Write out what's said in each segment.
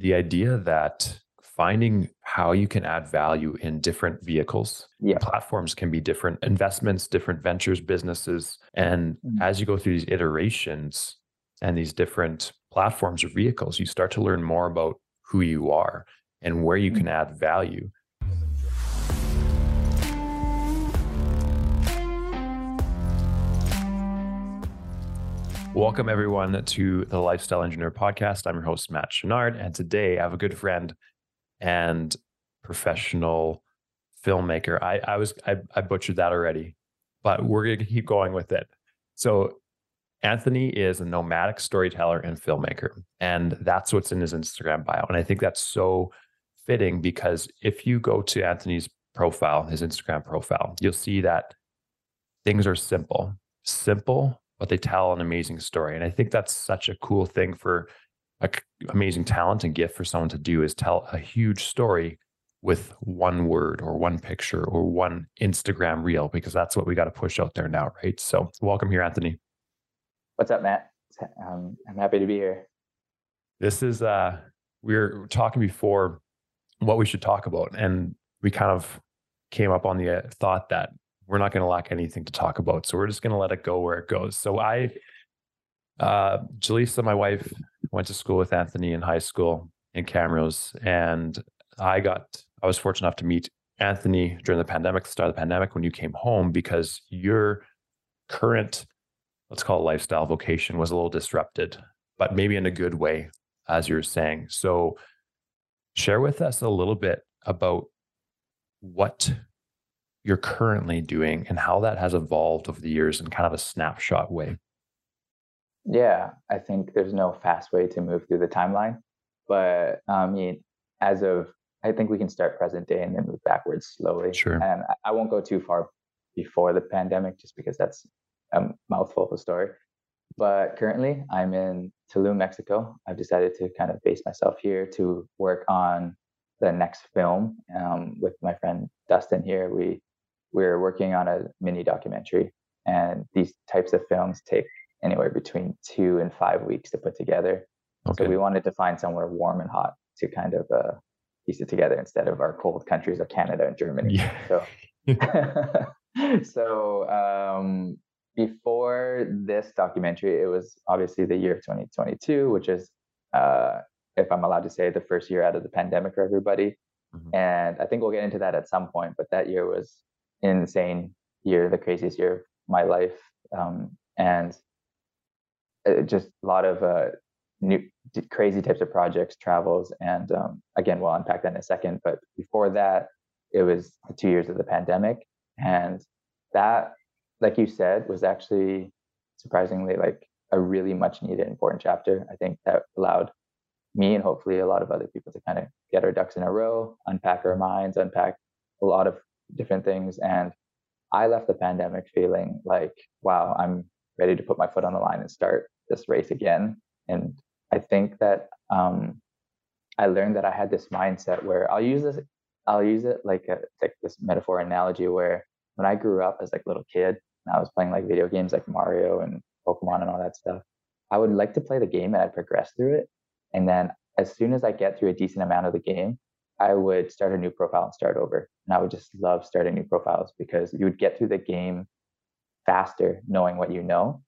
the idea that finding how you can add value in different vehicles. Yeah. Platforms can be different investments, different ventures, businesses. And Mhm. as you go through these iterations and these different platforms or vehicles, you start to learn more about who you are and where you can add value. Welcome, everyone, to the Lifestyle Engineer Podcast. I'm your host, Matt Chenard. And today I have a good friend and professional filmmaker. I, I was I, I butchered that already, but we're gonna keep going with it. So Anthony is a nomadic storyteller and filmmaker, and that's what's in his Instagram bio. And I think that's so fitting because if you go to Anthony's profile, his Instagram profile, you'll see that things are simple, simple, but they tell an amazing story. And I think that's such a cool thing for a c- amazing talent and gift for someone to do is tell a huge story with one word or one picture or one Instagram reel because that's what we got to push out there now, right? So, welcome here, Anthony. What's up, Matt? Um, I'm happy to be here. This is uh we were talking before what we should talk about and we kind of came up on the uh, thought that we're not going to lack anything to talk about. So we're just going to let it go where it goes. So I uh Jaleesa, my wife, went to school with Anthony in high school in Camrose and I got I was fortunate enough to meet Anthony during the pandemic, the start of the pandemic when you came home because your current let's call it lifestyle vocation was a little disrupted, but maybe in a good way, as you're saying. So share with us a little bit about what you're currently doing and how that has evolved over the years in kind of a snapshot way. Yeah, I think there's no fast way to move through the timeline, but I mean, as of I think we can start present day and then move backwards slowly. Sure. And I- I won't go too far before the pandemic, just because that's a mouthful of a story. But currently, I'm in Tulum, Mexico. I've decided to kind of base myself here to work on the next film um, with my friend Dustin here. We we're working on a mini documentary, and these types of films take anywhere between two and five weeks to put together. Okay. So we wanted to find somewhere warm and hot to kind of uh, piece it together instead of our cold countries of Canada and Germany. Yeah. So, so um, before this documentary, it was obviously the year of 2022, which is, uh, if I'm allowed to say, the first year out of the pandemic for everybody. Mhm. And I think we'll get into that at some point. But that year was insane year, the craziest year of my life, um, and just a lot of uh, new crazy types of projects, travels, and um, again, we'll unpack that in a second. But before that, it was the two years of the pandemic, and that, like you said, was actually surprisingly like a really much needed important chapter. I think that allowed me and hopefully a lot of other people to kind of get our ducks in a row, unpack our minds, unpack a lot of different things. And I left the pandemic feeling like, wow, I'm ready to put my foot on the line and start this race again. And I think that um, I learned that I had this mindset where I'll use this, I'll use it like a, like this metaphor analogy where when I grew up as like little kid and I was playing like video games like Mario and Pokemon and all that stuff, I would like to play the game and I'd progress through it. And then as soon as I get through a decent amount of the game, I would start a new profile and start over. And I would just love starting new profiles because you would get through the game faster knowing what you know.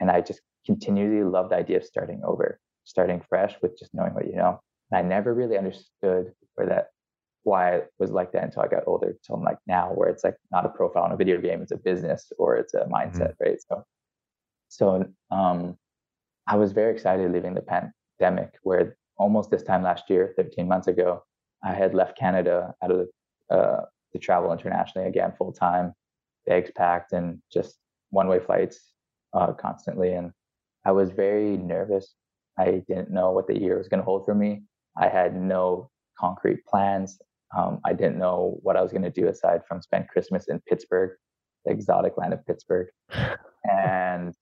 And I just continually love the idea of starting over, starting fresh with just knowing what you know. And I never really understood where that why it was like that until I got older, until I'm like now, where it's like not a profile in a video game, it's a business or it's a mindset, right? So, so um, I was very excited leaving the pandemic, where almost this time last year, 13 months ago, I had left Canada out of uh, to travel internationally again full time, bags packed, and just one way flights uh, constantly. And I was very nervous. I didn't know what the year was going to hold for me. I had no concrete plans. Um, I didn't know what I was going to do aside from spend Christmas in Pittsburgh, the exotic land of Pittsburgh. and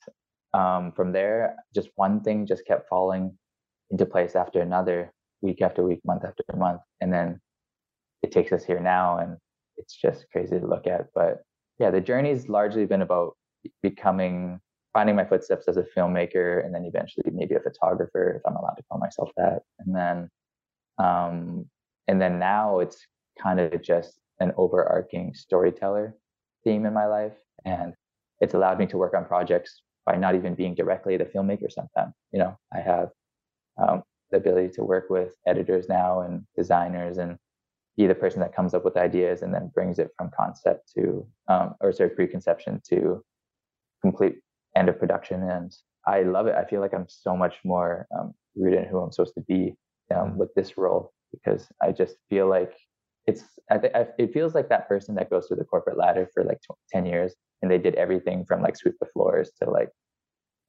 um, from there, just one thing just kept falling into place after another, week after week, month after month. And then it takes us here now. And it's just crazy to look at. But yeah, the journey's largely been about becoming, finding my footsteps as a filmmaker, and then eventually maybe a photographer, if I'm allowed to call myself that. And then Um, and then now it's kind of just an overarching storyteller theme in my life. And it's allowed me to work on projects by not even being directly the filmmaker sometimes. You know, I have um, the ability to work with editors now and designers and be the person that comes up with ideas and then brings it from concept to um, or sorry preconception to complete end of production and i love it i feel like i'm so much more um, rooted in who i'm supposed to be um, mm-hmm. with this role because i just feel like it's I, I, it feels like that person that goes through the corporate ladder for like 10 years and they did everything from like sweep the floors to like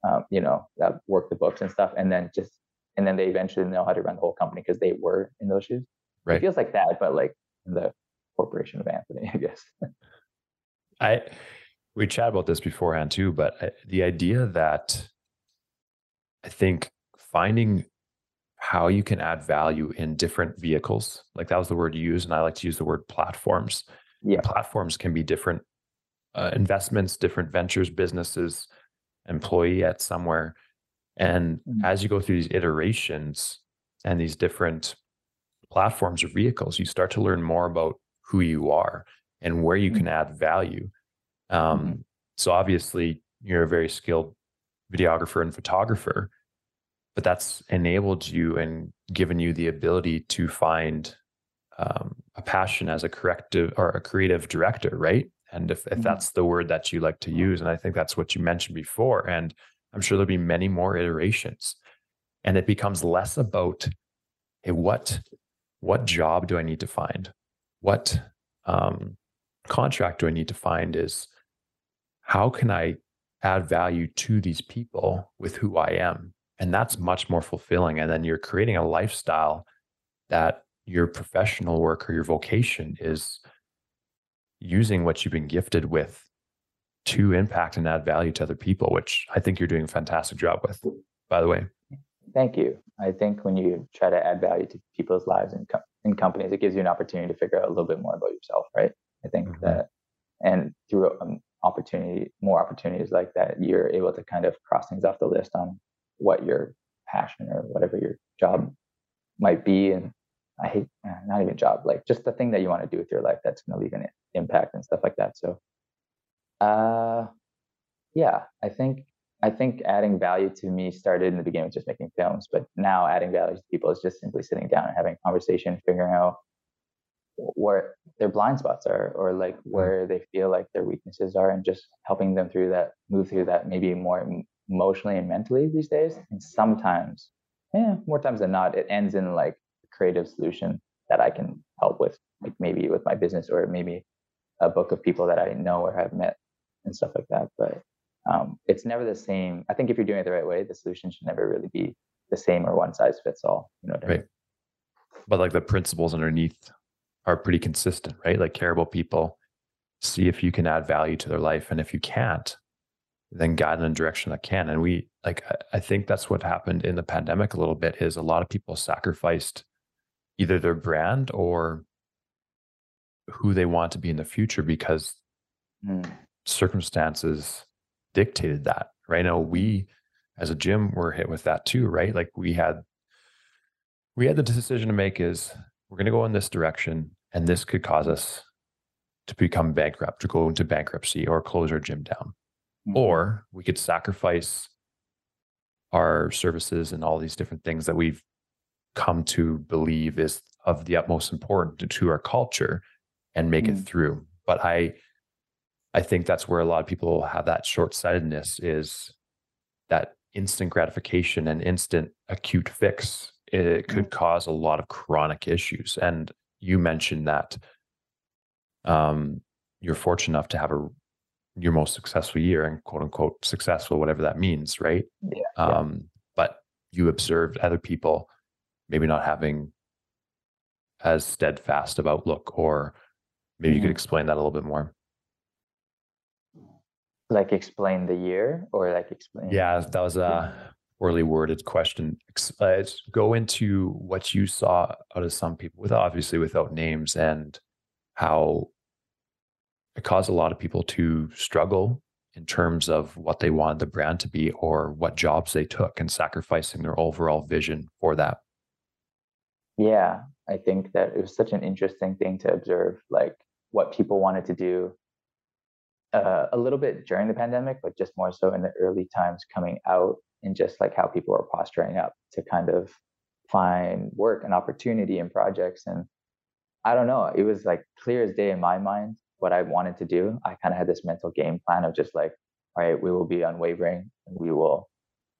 um, you know uh, work the books and stuff and then just and then they eventually know how to run the whole company because they were in those shoes Right. It feels like that, but like the corporation of Anthony, I guess. I we chat about this beforehand too, but I, the idea that I think finding how you can add value in different vehicles, like that was the word you used, and I like to use the word platforms. Yeah, platforms can be different uh, investments, different ventures, businesses, employee at somewhere, and mm-hmm. as you go through these iterations and these different platforms or vehicles, you start to learn more about who you are and where you can mm-hmm. add value. Um, mm-hmm. So obviously, you're a very skilled videographer and photographer, but that's enabled you and given you the ability to find um, a passion as a corrective or a creative director, right? And if, if mm-hmm. that's the word that you like to use, and I think that's what you mentioned before, and I'm sure there'll be many more iterations, and it becomes less about, hey, what what job do I need to find? What um, contract do I need to find? Is how can I add value to these people with who I am? And that's much more fulfilling. And then you're creating a lifestyle that your professional work or your vocation is using what you've been gifted with to impact and add value to other people, which I think you're doing a fantastic job with, by the way. Thank you. I think when you try to add value to people's lives and in companies, it gives you an opportunity to figure out a little bit more about yourself, right? I think mm-hmm. that, and through um, opportunity, more opportunities like that, you're able to kind of cross things off the list on what your passion or whatever your job might be. And I hate uh, not even job, like just the thing that you want to do with your life that's going to leave an impact and stuff like that. So, uh, yeah, I think I think adding value to me started in the beginning with just making films, but now adding value to people is just simply sitting down and having a conversation, figuring out where their blind spots are or like mm-hmm. where they feel like their weaknesses are and just helping them through that, move through that maybe more emotionally and mentally these days. And sometimes, yeah, more times than not, it ends in like a creative solution that I can help with, like maybe with my business or maybe a book of people that I know or have met and stuff like that. But um, it's never the same. I think if you're doing it the right way, the solution should never really be the same or one size fits all. You know right. I mean? But like the principles underneath are pretty consistent, right? Like care about people, see if you can add value to their life. And if you can't, then guide them in a direction that can. And we like I think that's what happened in the pandemic a little bit is a lot of people sacrificed either their brand or who they want to be in the future because mm. Circumstances dictated that, right? Now we as a gym were hit with that too, right? Like we had we had the decision to make is we're going to go in this direction and this could cause us to become bankrupt, to go into bankruptcy or close our gym down. Mm-hmm. Or we could sacrifice our services and all these different things that we've come to believe is of the utmost importance to our culture and make mm-hmm. it through. But I I think that's where a lot of people have that short sightedness is that instant gratification and instant acute fix. It could mm-hmm. cause a lot of chronic issues. And you mentioned that um, you're fortunate enough to have a your most successful year and quote unquote successful, whatever that means, right? Yeah, um, yeah. But you observed other people maybe not having as steadfast of outlook, or maybe mm-hmm. you could mm-hmm. explain that a little bit more like explain the year or like explain yeah that was a poorly worded question. Uh, go into what you saw out of some people with obviously without names and how it caused a lot of people to struggle in terms of what they wanted the brand to be or what jobs they took and sacrificing their overall vision for that. Yeah, I think that it was such an interesting thing to observe, like what people wanted to do uh, a little bit during the pandemic, but just more so in the early times coming out and just like how people are posturing up to kind of find work and opportunity and projects. And I don't know, it was like clear as day in my mind what I wanted to do. I kind of had this mental game plan of just like, all right, we will be unwavering and we will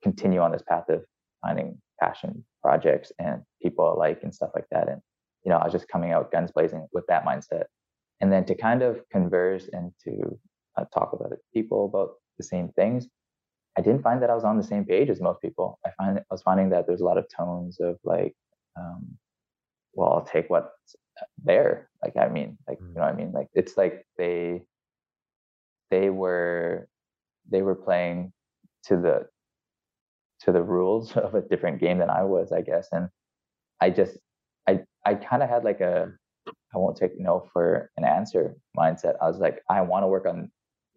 continue on this path of finding passion projects and people alike and stuff like that. And, you know, I was just coming out guns blazing with that mindset. And then to kind of converse and to uh, talk with other people about the same things, I didn't find that I was on the same page as most people. I find I was finding that there's a lot of tones of like, um, well, I'll take what's there. Like, I mean, like, you know what I mean? Like, it's like they, they were, they were playing to the to the rules of a different game than I was, I guess. And I just, I, I kind of had like a, I won't take no for an answer mindset. I was like, I want to work on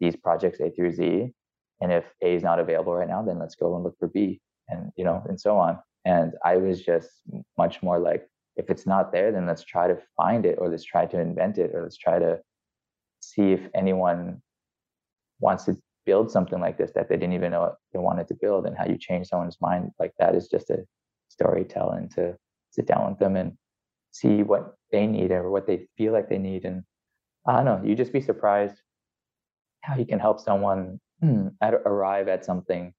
these projects A through Z. And if A is not available right now, then let's go and look for B and, you know, and so on. And I was just much more like, if it's not there, then let's try to find it or let's try to invent it or let's try to see if anyone wants to build something like this that they didn't even know they wanted to build and how you change someone's mind like that is just a storytelling to sit down with them and see what they need or what they feel like they need and i don't know you just be surprised how you can help someone hmm, at, arrive at something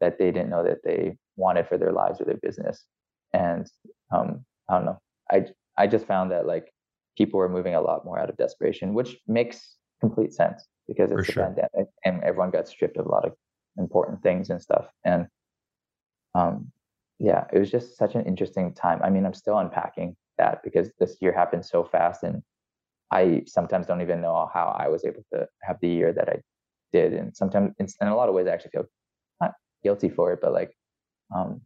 that they didn't know that they wanted for their lives or their business and um, i don't know i i just found that like people were moving a lot more out of desperation which makes complete sense because it's a sure. pandemic and everyone got stripped of a lot of important things and stuff. And um, yeah, it was just such an interesting time. I mean, I'm still unpacking that because this year happened so fast, and I sometimes don't even know how I was able to have the year that I did. And sometimes, in, a lot of ways, I actually feel not guilty for it, but like, um,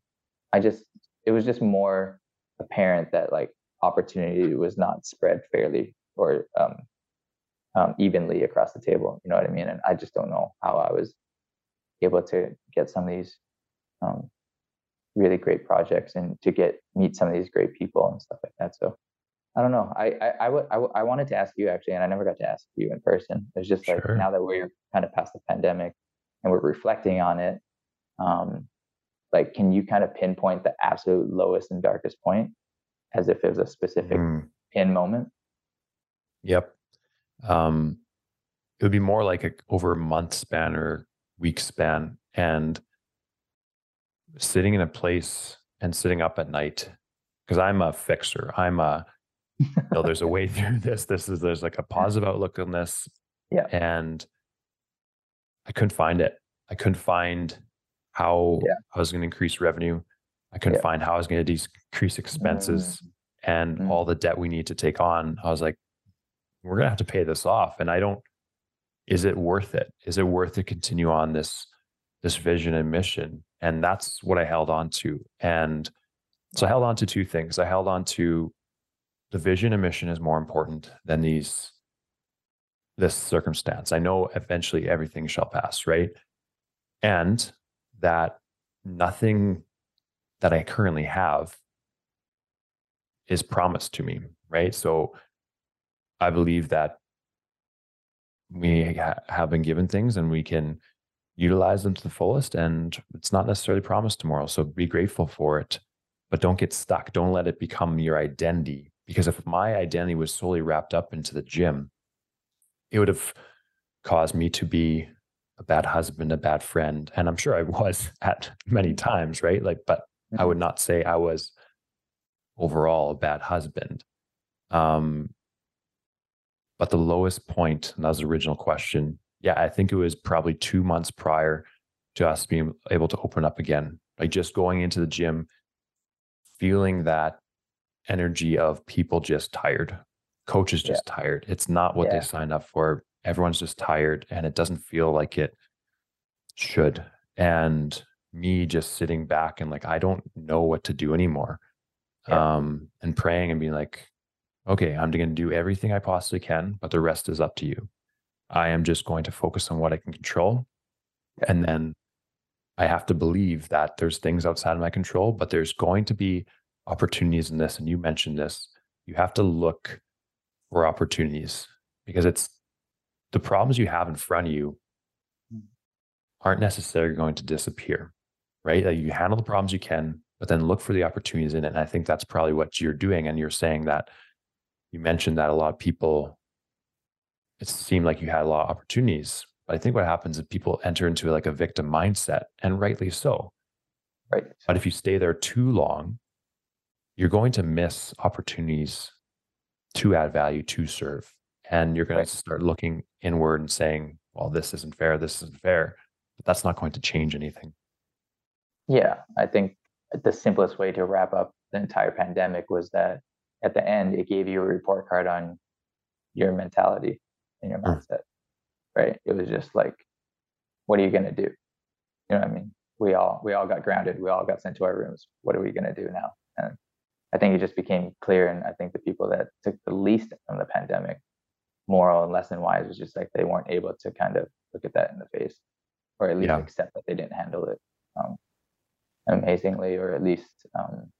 I just it was just more apparent that like opportunity was not spread fairly or um, um, evenly across the table. You know what I mean? And I just don't know how I was able to get some of these um, really great projects and to get meet some of these great people and stuff like that. So I don't know. I I, I, w- I, I wanted to ask you actually, and I never got to ask you in person. It's just like sure. now that we're kind of past the pandemic and we're reflecting on it. Um, like, can you kind of pinpoint the absolute lowest and darkest point, as if it was a specific mm. pin moment? Yep um, it would be more like a over a month span or week span and sitting in a place and sitting up at night because i'm a fixer i'm a know there's a way through this this is there's like a positive outlook on this yeah and i couldn't find it i couldn't find how yeah. i was going to increase revenue i couldn't yeah. find how i was going to decrease expenses mm. and mm. all the debt we need to take on i was like we're gonna have to pay this off. And I don't is it worth it? Is it worth to continue on this this vision and mission? And that's what I held on to. And so I held on to two things. I held on to the vision and mission is more important than these this circumstance. I know eventually everything shall pass, right? And that nothing that I currently have is promised to me, right? So I believe that we ha- have been given things and we can utilize them to the fullest and it's not necessarily promised tomorrow so be grateful for it but don't get stuck don't let it become your identity because if my identity was solely wrapped up into the gym it would have caused me to be a bad husband a bad friend and i'm sure i was at many times right like but mm-hmm. i would not say i was overall a bad husband um but the lowest point, and that was the original question. Yeah, I think it was probably two months prior to us being able to open up again. Like just going into the gym, feeling that energy of people just tired, coaches just yeah. tired. It's not what yeah. they signed up for. Everyone's just tired and it doesn't feel like it should. And me just sitting back and like, I don't know what to do anymore. Yeah. Um, and praying and being like, okay, I'm going to do everything I possibly can, but the rest is up to you. I am just going to focus on what I can control. And then I have to believe that there's things outside of my control, but there's going to be opportunities in this, and you mentioned this, you have to look for opportunities because it's the problems you have in front of you aren't necessarily going to disappear, right? Like you handle the problems you can, but then look for the opportunities in it. And I think that's probably what you're doing. And you're saying that you mentioned that a lot of people, it seemed like you had a lot of opportunities. But I think what happens is people enter into like a victim mindset, and rightly so. Right. But if you stay there too long, you're going to miss opportunities to add value, to serve. And you're going right. to start looking inward and saying, well, this isn't fair, this isn't fair. But that's not going to change anything. Yeah. I think the simplest way to wrap up the entire pandemic was that at the end, it gave you a report card on your mentality and your hmm. mindset, right? It was just like, what are you going to do? You know what I mean? We all, we all got grounded. We all got sent to our rooms. What are we going to do now? And I think it just became clear. And I think the people that took the least from the pandemic, moral and lesson wise, was just like they weren't able to kind of look at that in the face or at least yeah. accept that they didn't handle it um, amazingly, or at least um,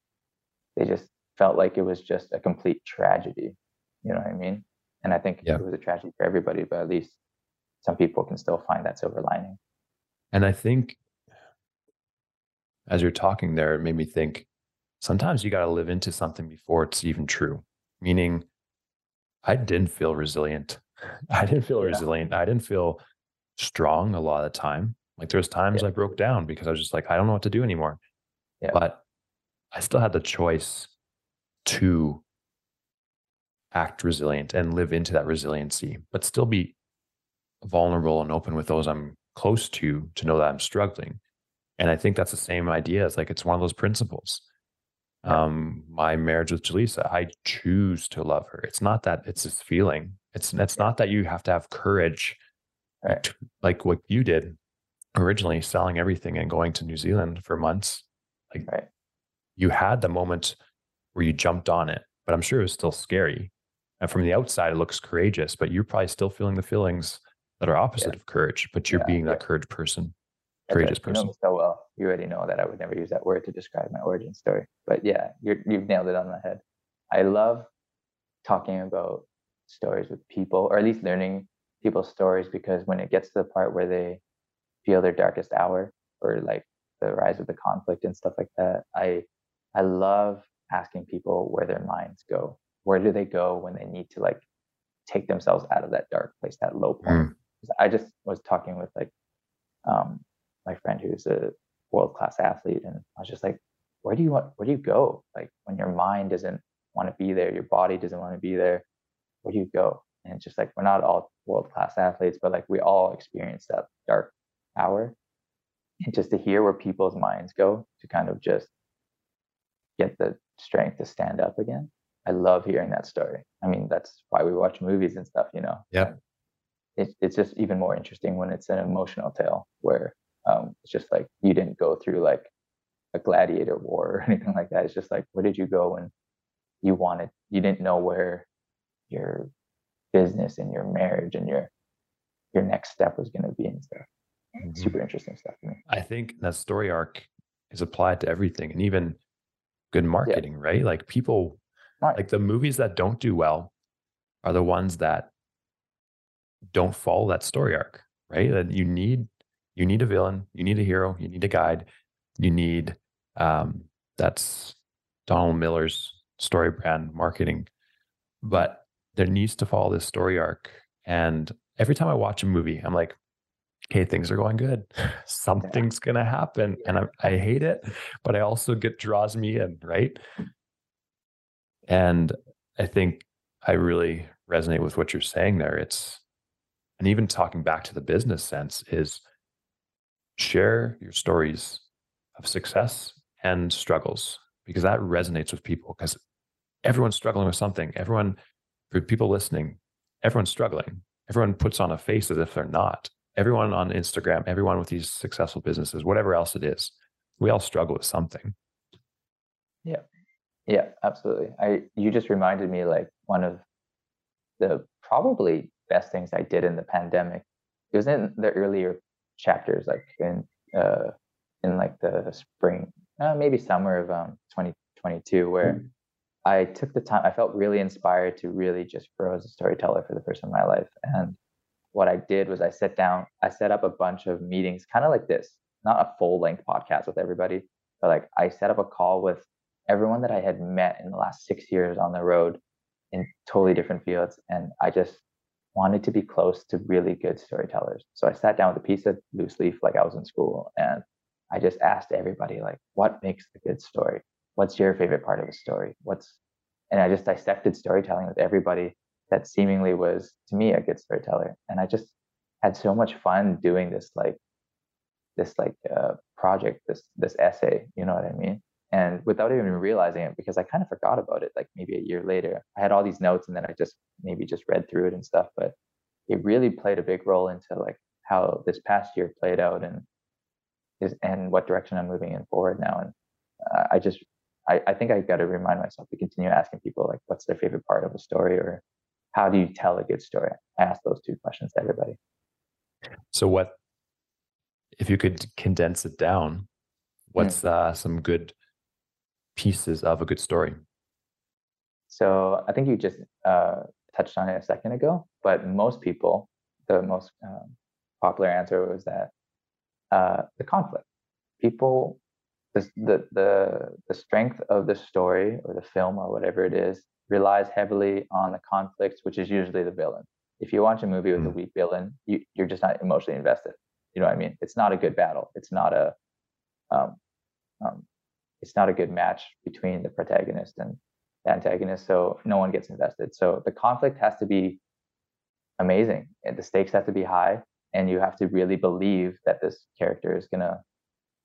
they just felt like it was just a complete tragedy. You know what I mean? And I think yeah. it was a tragedy for everybody, but at least some people can still find that silver lining. And I think as you're talking there, it made me think sometimes you got to live into something before it's even true. Meaning, I didn't feel resilient. I didn't feel yeah. resilient. I didn't feel strong a lot of the time. Like there was times yeah. I broke down because I was just like, I don't know what to do anymore. Yeah. But I still had the choice to act resilient and live into that resiliency, but still be vulnerable and open with those I'm close to to know that I'm struggling. And I think that's the same idea. It's like it's one of those principles. Um, my marriage with Jaleesa, I choose to love her. It's not that it's this feeling. It's it's not that you have to have courage, right. to, like what you did originally, selling everything and going to New Zealand for months. Like right. you had the moment where you jumped on it, but I'm sure it was still scary. And from the outside, it looks courageous, but you're probably still feeling the feelings that are opposite yeah. of courage, but you're yeah, being that courage person courageous person. You know so well. You already know that I would never use that word to describe my origin story. But yeah, you you've nailed it on the head. I love talking about stories with people, or at least learning people's stories, because when it gets to the part where they feel their darkest hour, or like the rise of the conflict and stuff like that, I I love asking people where their minds go. Where do they go when they need to like take themselves out of that dark place, that low point? Mm. I just was talking with like um, my friend who's a world class athlete, and I was just like, where do you want? Where do you go? Like when your mind doesn't want to be there, your body doesn't want to be there. Where do you go? And it's just like we're not all world class athletes, but like we all experience that dark hour. And just to hear where people's minds go to kind of just get the strength to stand up again. I love hearing that story. I mean, that's why we watch movies and stuff, you know. Yeah. It, it's just even more interesting when it's an emotional tale where um, it's just like you didn't go through like a gladiator war or anything like that. It's just like where did you go when you wanted? You didn't know where your business and your marriage and your your next step was going to be and stuff. Mm-hmm. Super interesting stuff to me. I think that story arc is applied to everything, and even good marketing, yeah. right? Like people, right. like the movies that don't do well are the ones that don't follow that story arc, right? That you need you need a villain, you need a hero, you need a guide, you need um, that's Donald Miller's story brand marketing. But there needs to follow this story arc. And every time I watch a movie, I'm like, okay, things are going good. Something's gonna happen. And I, I hate it, but I also get draws me in, right? And I think I really resonate with what you're saying there. It's and even talking back to the business sense is share your stories of success and struggles because that resonates with people because everyone's struggling with something. Everyone, for people listening, everyone's struggling. Everyone puts on a face as if they're not. Everyone on Instagram, everyone with these successful businesses, whatever else it is, we all struggle with something. Yeah. Yeah, absolutely. I you just reminded me like one of the probably best things I did in the pandemic. It was in the earlier chapters like in uh in like the spring uh, maybe summer of um 2022, where mm-hmm. I took the time. I felt really inspired to really just grow as a storyteller for the first time in my life. And what I did was I sat down, I set up a bunch of meetings, kind of like this, not a full length podcast with everybody, but like I set up a call with everyone that I had met in the last six years on the road in totally different fields. And I just wanted to be close to really good storytellers. So I sat down with a piece of loose leaf like I was in school and I just asked everybody like, what makes a good story? What's your favorite part of a story? What's and I just dissected storytelling with everybody that seemingly was to me a good storyteller. And I just had so much fun doing this like this like uh, project, this this essay, you know what I mean? And without even realizing it, because I kind of forgot about it, like maybe a year later, I had all these notes, and then I just maybe just read through it and stuff. But it really played a big role into like how this past year played out, and is and what direction I'm moving in forward now. And uh, I just I, I think I got to remind myself to continue asking people like, what's their favorite part of a story, or how do you tell a good story? I ask those two questions to everybody. So, what if you could condense it down? What's mm. uh, some good pieces of a good story? So, I think you just uh, touched on it a second ago, but most people, the most um, popular answer was that uh, the conflict. People the, the, the, the strength of the story or the film or whatever it is relies heavily on the conflict, which is usually the villain. If you watch a movie with mm. a weak villain, you, you're just not emotionally invested. You know what I mean? It's not a good battle. It's not a, um, um, it's not a good match between the protagonist and the antagonist. So no one gets invested. So the conflict has to be amazing, and the stakes have to be high, and you have to really believe that this character is gonna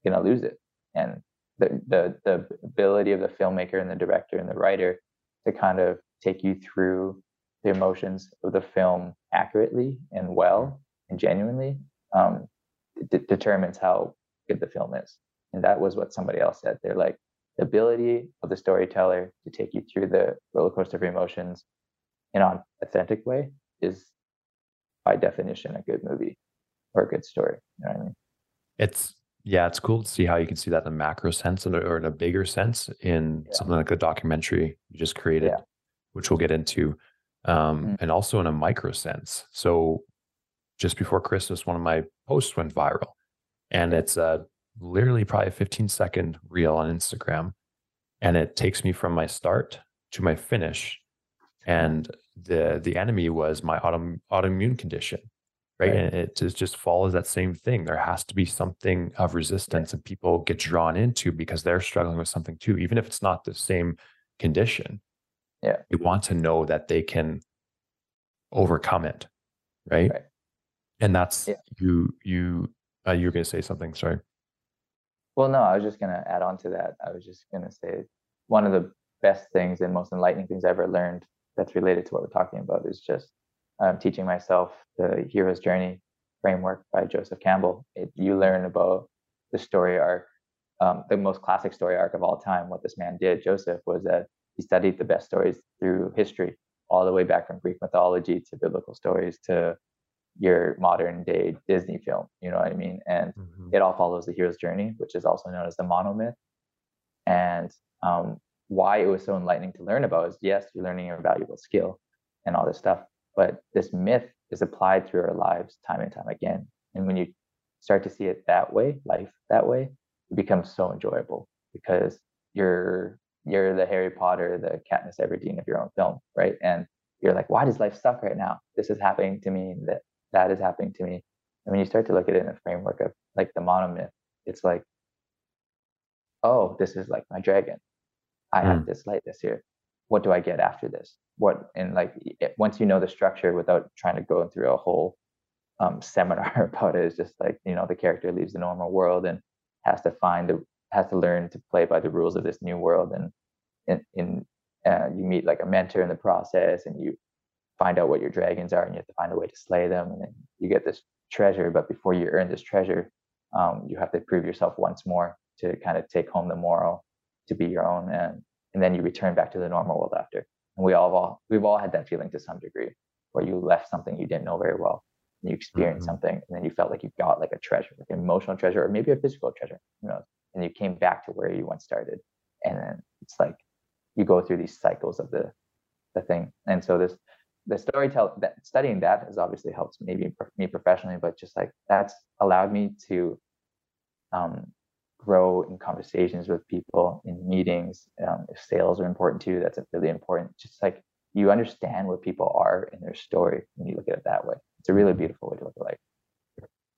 gonna lose it and the, the the ability of the filmmaker and the director and the writer to kind of take you through the emotions of the film accurately and well and genuinely um, d- determines how good the film is. And that was what somebody else said. They're like the ability of the storyteller to take you through the roller coaster of emotions in an authentic way is by definition a good movie or a good story. You know what I mean? It's yeah, it's cool to see how you can see that in a macro sense or in a bigger sense in yeah. something like the documentary you just created, yeah. which we'll get into, um, mm. and also in a micro sense. So, just before Christmas, one of my posts went viral, and it's a literally probably a 15 second reel on Instagram, and it takes me from my start to my finish, and the the enemy was my auto, autoimmune condition right? And it just follows that same thing. There has to be something of resistance and people get drawn into because they're struggling with something too, even if it's not the same condition. Yeah. You want to know that they can overcome it. Right. right. And that's yeah. you, you, uh, you were going to say something. Sorry. Well, no, I was just going to add on to that. I was just going to say one of the best things and most enlightening things I ever learned that's related to what we're talking about is just um, teaching myself the hero's journey framework by Joseph Campbell. It, you learn about the story arc, um, the most classic story arc of all time. What this man did, Joseph, was that he studied the best stories through history, all the way back from Greek mythology to biblical stories to your modern day Disney film. You know what I mean? And mm-hmm. it all follows the hero's journey, which is also known as the monomyth. And um, why it was so enlightening to learn about is yes, you're learning a valuable skill and all this stuff, but this myth is applied through our lives time and time again. And when you start to see it that way, life that way, it becomes so enjoyable because you're you're the Harry Potter, the Katniss Everdeen of your own film, right? And you're like, why does life suck right now? This is happening to me, that that is happening to me. And when you start to look at it in a framework of like the monomyth, it's like, oh, this is like my dragon. I mm. have this light this year what do I get after this? What and like it, once you know the structure without trying to go through a whole um, seminar about it, it's just like you know the character leaves the normal world and has to find the has to learn to play by the rules of this new world and in, in uh, you meet like a mentor in the process and you find out what your dragons are and you have to find a way to slay them and then you get this treasure but before you earn this treasure um, you have to prove yourself once more to kind of take home the moral to be your own and and then you return back to the normal world after. And we all, all we've all had that feeling to some degree, where you left something you didn't know very well, and you experienced mm-hmm. something, and then you felt like you got like a treasure, like an emotional treasure, or maybe a physical treasure, you know, and you came back to where you once started. and then it's like you go through these cycles of the the thing. And so this the storytelling that studying that has obviously helped maybe me professionally, but just like that's allowed me to um, grow in conversations with people in meetings. Um, if sales are important to you, that's really important. Just like you understand where people are in their story when you look at it that way. It's a really beautiful way to look at life.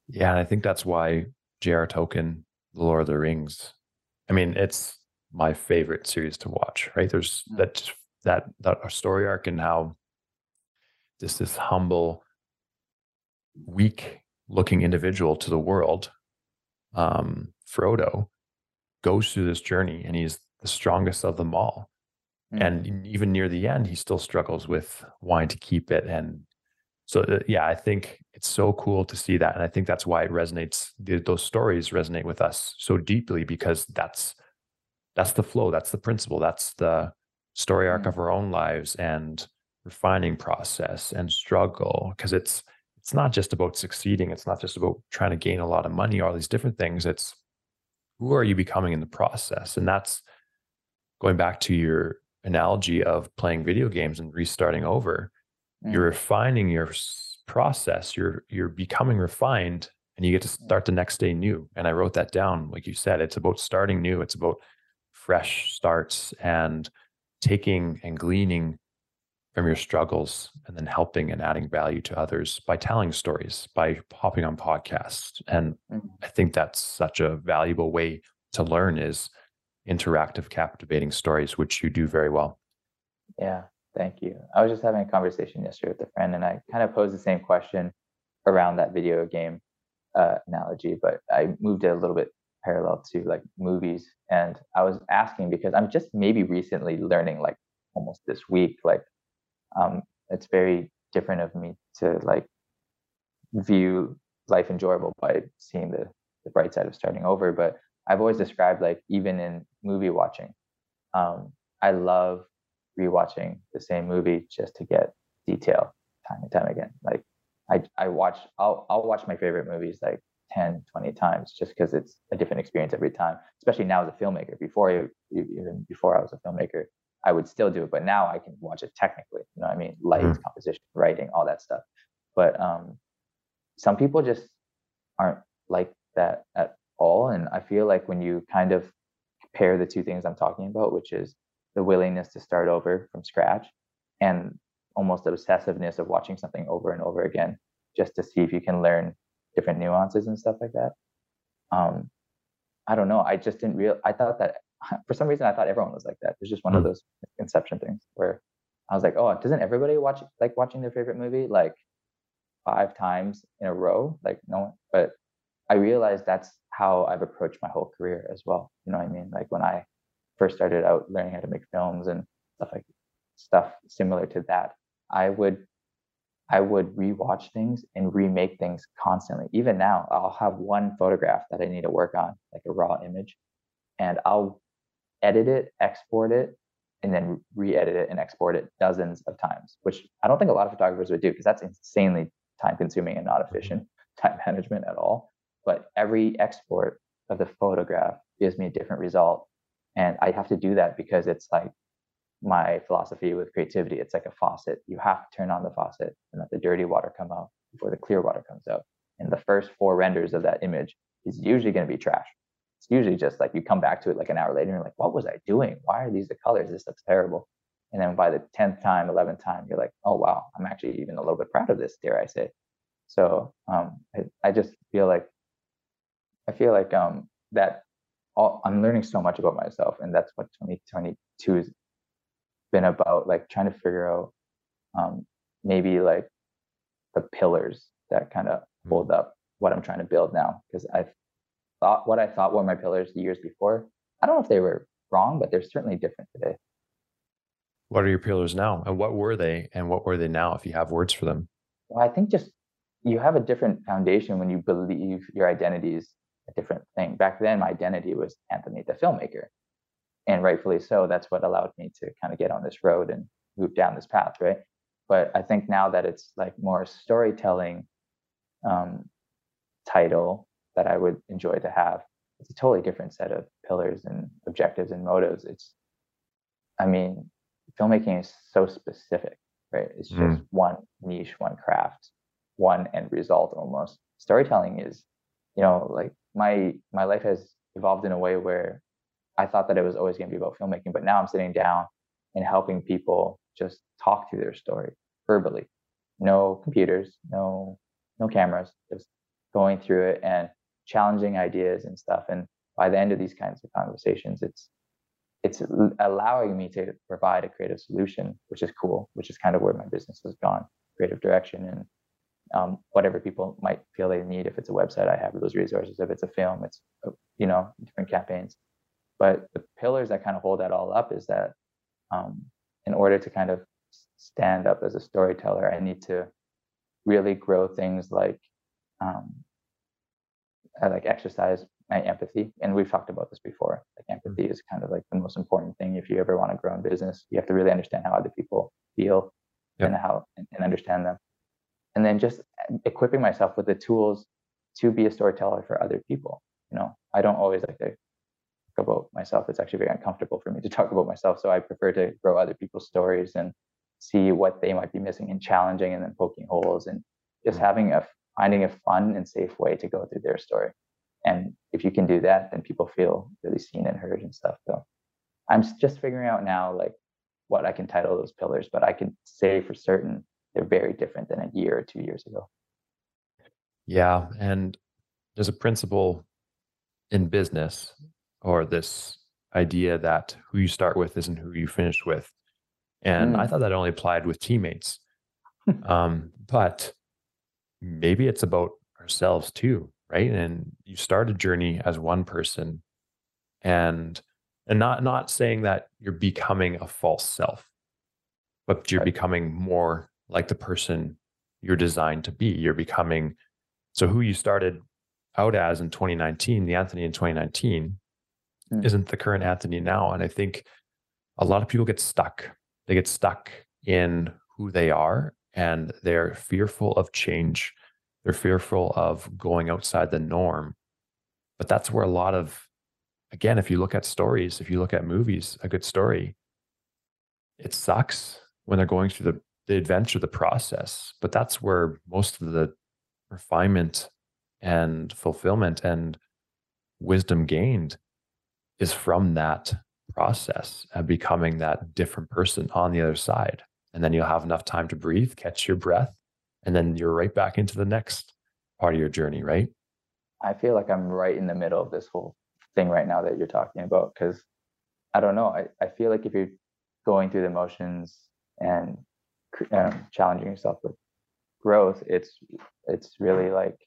Yeah, and I think that's why J.R. Tolkien, The Lord of the Rings. I mean, it's my favorite series to watch. Right? There's mm. that that that story arc and how just this humble, weak looking individual to the world, um, Frodo, goes through this journey and he's the strongest of them all. Mm. And even near the end, he still struggles with wanting to keep it. And so, uh, yeah, I think it's so cool to see that. And I think that's why it resonates, those stories resonate with us so deeply because that's that's the flow that's the principle that's the story arc mm. of our own lives and refining process and struggle because it's it's not just about succeeding it's not just about trying to gain a lot of money all these different things it's who are you becoming in the process and that's going back to your analogy of playing video games and restarting over mm. you're refining your process you're you're becoming refined and you get to mm. start the next day new and i wrote that down like you said it's about starting new it's about fresh starts and taking and gleaning from your struggles and then helping and adding value to others by telling stories, by popping on podcasts. And mm-hmm. I think that's such a valuable way to learn is interactive, captivating stories, which you do very well. Yeah, thank you. I was just having a conversation yesterday with a friend and I kind of posed the same question around that video game uh, analogy, but I moved it a little bit parallel to like movies. And I was asking because I'm just maybe recently learning like almost this week, like um, it's very different of me to like view life enjoyable by seeing the, the bright side of starting over. But I've always described like even in movie watching, um, I love rewatching the same movie just to get detail time and time again. Like I, I watch, I'll, I'll watch my favorite movies like 10, 20 times just because it's a different experience every time, especially now as a filmmaker. Before even before I was a filmmaker, I would still do it, but now I can watch it technically. You know what I mean? Light, mm-hmm. composition, writing, all that stuff. But um, some people just aren't like that at all. And I feel like when you kind of compare the two things I'm talking about, which is the willingness to start over from scratch and almost obsessiveness of watching something over and over again just to see if you can learn different nuances and stuff like that. Um, I don't know. I just didn't real. I thought that for some reason I thought everyone was like that. It's just one mm. of those conception things where I was like, oh, doesn't everybody watch like watching their favorite movie like five times in a row? Like no one. But I realized that's how I've approached my whole career as well. You know what I mean? Like when I first started out learning how to make films and stuff like stuff similar to that, I would I would rewatch things and remake things constantly. Even now, I'll have one photograph that I need to work on, like a raw image, and I'll edit it, export it, and then re-edit it and export it dozens of times, which I don't think a lot of photographers would do because that's insanely time consuming and not mm-hmm. efficient time management at all. But every export of the photograph gives me a different result. And I have to do that because it's like my philosophy with creativity. It's like a faucet. You have to turn on the faucet and let the dirty water come out before the clear water comes out. And the first four renders of that image is usually going to be trash. It's usually just like you come back to it like an hour later and you're like, what was I doing? Why are these the colors? This looks terrible. And then by the 10th time, 11th time, you're like, oh, wow, I'm actually even a little bit proud of this, dare I say. So um, I, I just feel like, I feel like um, that all, I'm learning so much about myself. And that's what 2022 has been about like trying to figure out um, maybe like the pillars that kind of hmm. hold up what I'm trying to build now. Because I thought what I thought were my pillars the years before. I don't know if they were wrong, but they're certainly different today. What are your pillars now, and what were they, and what were they now? If you have words for them. Well, I think just you have a different foundation when you believe your identity is a different thing. Back then, my identity was Anthony, the filmmaker and rightfully so that's what allowed me to kind of get on this road and move down this path right but i think now that it's like more storytelling um, title that i would enjoy to have it's a totally different set of pillars and objectives and motives. It's, I mean, filmmaking is so specific, right? It's just mm. one niche, one craft, one end result almost. Storytelling is, you know, like my my life has evolved in a way where I thought that it was always going to be about filmmaking, but now I'm sitting down and helping people just talk through their story verbally. No computers, no no cameras, just going through it and challenging ideas and stuff. And by the end of these kinds of conversations, it's it's allowing me to provide a creative solution, which is cool, which is kind of where my business has gone, creative direction and um, whatever people might feel they need. If it's a website, I have those resources. If it's a film, it's you know different campaigns. But the pillars that kind of hold that all up is that um, in order to kind of stand up as a storyteller, I need to really grow things like um, I like exercise my empathy. And we've talked about this before. Like empathy is kind of like the most important thing if you ever want to grow in business. You have to really understand how other people feel yep. and how and, and understand them. And then just equipping myself with the tools to be a storyteller for other people. You know, I don't always like to talk about myself. It's actually very uncomfortable for me to talk about myself. So I prefer to grow other people's stories and see what they might be missing and challenging and then poking holes and just mm-hmm. having a finding a fun and safe way to go through their story. And if you can do that, then people feel really seen and heard and stuff. So I'm just figuring out now like what I can title those pillars, but I can say for certain they're very different than a year or two years ago. Yeah. And there's a principle in business or this idea that who you start with isn't who you finish with. And mm. I thought that only applied with teammates. um, but maybe it's about ourselves too right and you start a journey as one person and and not not saying that you're becoming a false self but you're right. becoming more like the person you're designed to be you're becoming so who you started out as in 2019 the anthony in 2019 mm. isn't the current anthony now and i think a lot of people get stuck they get stuck in who they are and they're fearful of change. They're fearful of going outside the norm. But that's where a lot of, again, if you look at stories, if you look at movies, a good story, it sucks when they're going through the, the adventure, the process. But that's where most of the refinement and fulfillment and wisdom gained is from that process of becoming that different person on the other side. And then you'll have enough time to breathe, catch your breath, and then you're right back into the next part of your journey, right? I feel like I'm right in the middle of this whole thing right now that you're talking about because I don't know. I, I feel like if you're going through the motions and um, challenging yourself with growth, it's it's really like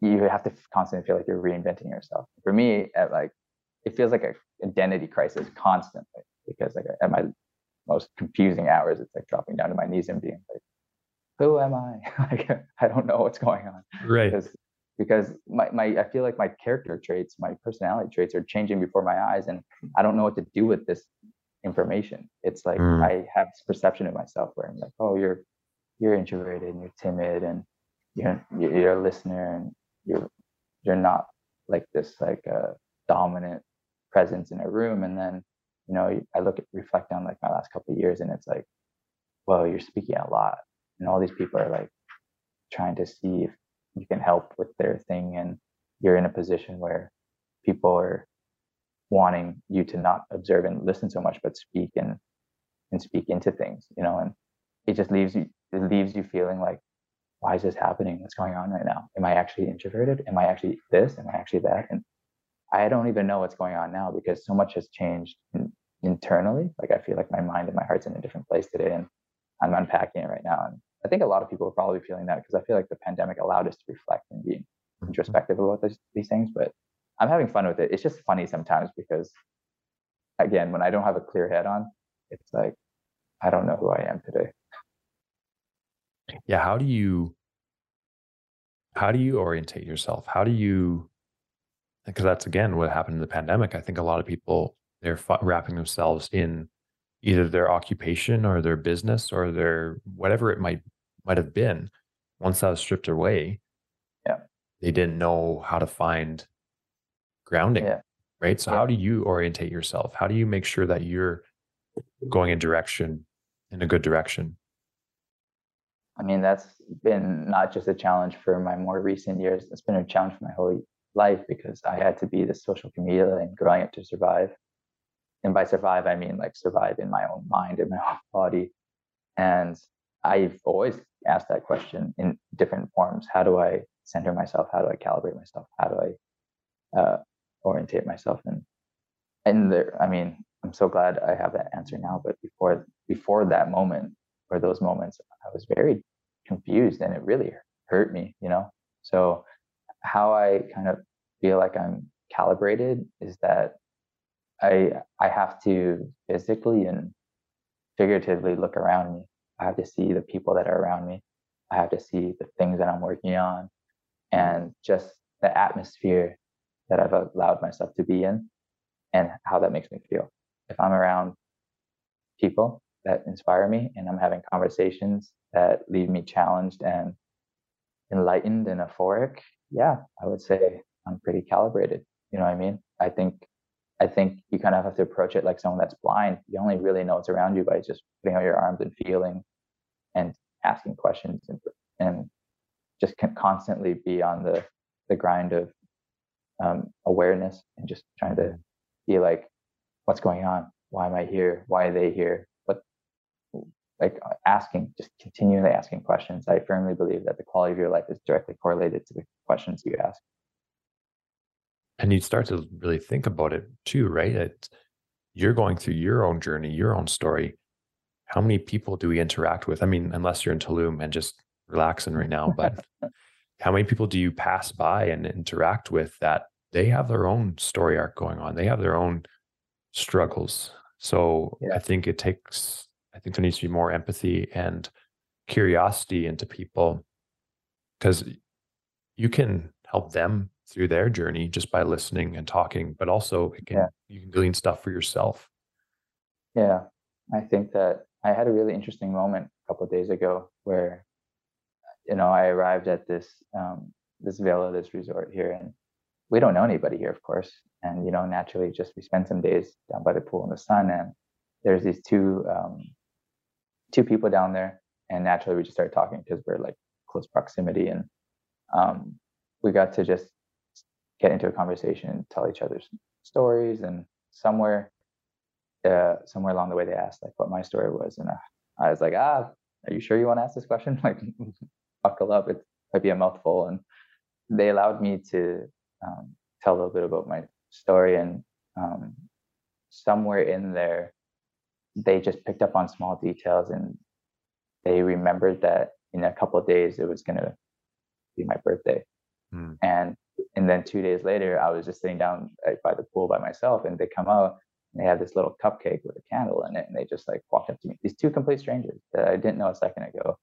you have to constantly feel like you're reinventing yourself. For me, at like it feels like an identity crisis constantly because like at my most confusing hours. It's like dropping down to my knees and being like, who am I? like, I don't know what's going on. Right. Because, because my, my, I feel like my character traits, my personality traits are changing before my eyes and I don't know what to do with this information. It's like, mm. I have this perception of myself where I'm like, oh, you're, you're introverted and you're timid and you're, you're a listener and you're, you're not like this, like a uh, dominant presence in a room. And then you know, I look at reflect on like my last couple years and it's like, well, you're speaking a lot. And all these people are like trying to see if you can help with their thing. And you're in a position where people are wanting you to not observe and listen so much, but speak and and speak into things, you know, and it just leaves you it leaves you feeling like, why is this happening? What's going on right now? Am I actually introverted? Am I actually this? Am I actually that? And I don't even know what's going on now because so much has changed in, internally. Like I feel like my mind and my heart's in a different place today, and I'm unpacking it right now. And I think a lot of people are probably feeling that because I feel like the pandemic allowed us to reflect and be mm-hmm. introspective about this, these things. But I'm having fun with it. It's just funny sometimes because, again, when I don't have a clear head on, it's like I don't know who I am today. Yeah. How do you? How do you orientate yourself? How do you because that's again what happened in the pandemic. I think a lot of people they're wrapping themselves in either their occupation or their business or their whatever it might might have been. Once that was stripped away, yeah, they didn't know how to find grounding, yeah. right? So, yeah. how do you orientate yourself? How do you make sure that you're going in direction in a good direction? I mean, that's been not just a challenge for my more recent years. It's been a challenge for my whole life because I had to be the social chameleon and growing up to survive. And by survive, I mean like survive in my own mind, in my own body. And I've always asked that question in different forms. How do I center myself? How do I calibrate myself? How do I uh, orientate myself? And and there, I mean, I'm so glad I have that answer now. But before before that moment or those moments, I was very confused, and it really hurt me. You know, so how I kind of feel like I'm calibrated is that I I have to physically and figuratively look around me. I have to see the people that are around me. I have to see the things that I'm working on and just the atmosphere that I've allowed myself to be in and how that makes me feel. If I'm around people that inspire me and I'm having conversations that leave me challenged and enlightened and euphoric, yeah, I would say I'm pretty calibrated. You know what I mean? I think I think you kind of have to approach it like someone that's blind. You only really know what's around you by just putting out your arms and feeling and asking questions and, and just can constantly be on the, the grind of um, awareness and just trying to be like, what's going on? Why am I here? Why are they here? Like uh, asking, just continually asking questions. I firmly believe that the quality of your life is directly correlated to the questions you ask and you start to really think about it too, right? You're going through your own journey, your own story. How many people do we interact with? I mean, unless you're in Tulum and just relaxing right now, but how many people do you pass by and interact with that they have their own story arc going on? They have their own struggles. So yeah. I think it takes, I think there needs to be more empathy and curiosity into people because you can help them through their journey just by listening and talking, but also can, yeah. you can glean stuff for yourself. Yeah, I think that I had a really interesting moment a couple of days ago where, you know, I arrived at this um, this villa, this resort here, and we don't know anybody here, of course. And you know, naturally, just we spent some days down by the pool in the sun, and there's these two um, two people down there, and naturally, we just started talking because we're like close proximity, and um, we got to just get into a conversation, and tell each other's stories, and somewhere, uh, somewhere along the way, they asked like what my story was, and I, I was like, ah, are you sure you want to ask this question? Like, buckle up, it might be a mouthful, and they allowed me to um, tell a little bit about my story, and um, somewhere in there, they just picked up on small details, and they remembered that in a couple of days it was going to be my birthday. Mm. And and then two days later, I was just sitting down by the pool by myself, and they come out and they have this little cupcake with a candle in it, and they just like walked up to me. These two complete strangers that I didn't know a second ago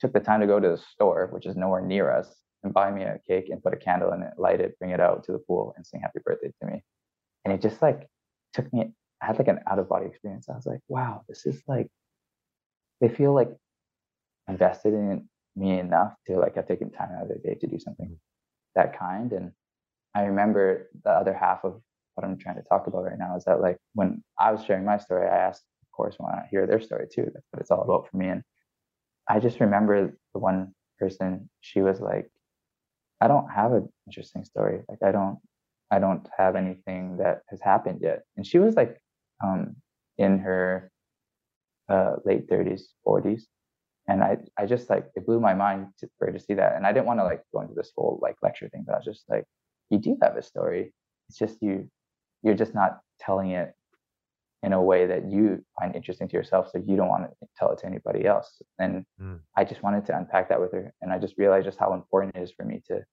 took the time to go to the store, which is nowhere near us, and buy me a cake and put a candle in it, light it, bring it out to the pool, and sing happy birthday to me. And it just like took me. I had like an out of body experience. I was like, wow, this is like. They feel like invested in me enough to like have taken time out of their day to do something mm-hmm. that kind. And I remember the other half of what I'm trying to talk about right now is that like when I was sharing my story, I asked, of course, want to hear their story too. That's what it's all about for me. And I just remember the one person, she was like, I don't have an interesting story. Like I don't, I don't have anything that has happened yet. And she was like, um, in her uh, late 30s, 40s and I, I just like it blew my mind to, for her to see that. And i didn't want to like go into this whole like lecture thing but i was just like you do have a story. It's just you you're just not telling it in a way that you find interesting to yourself so you don't want to tell it to anybody else. And mm. i just wanted to unpack that with her and i just realized just how important it is for me to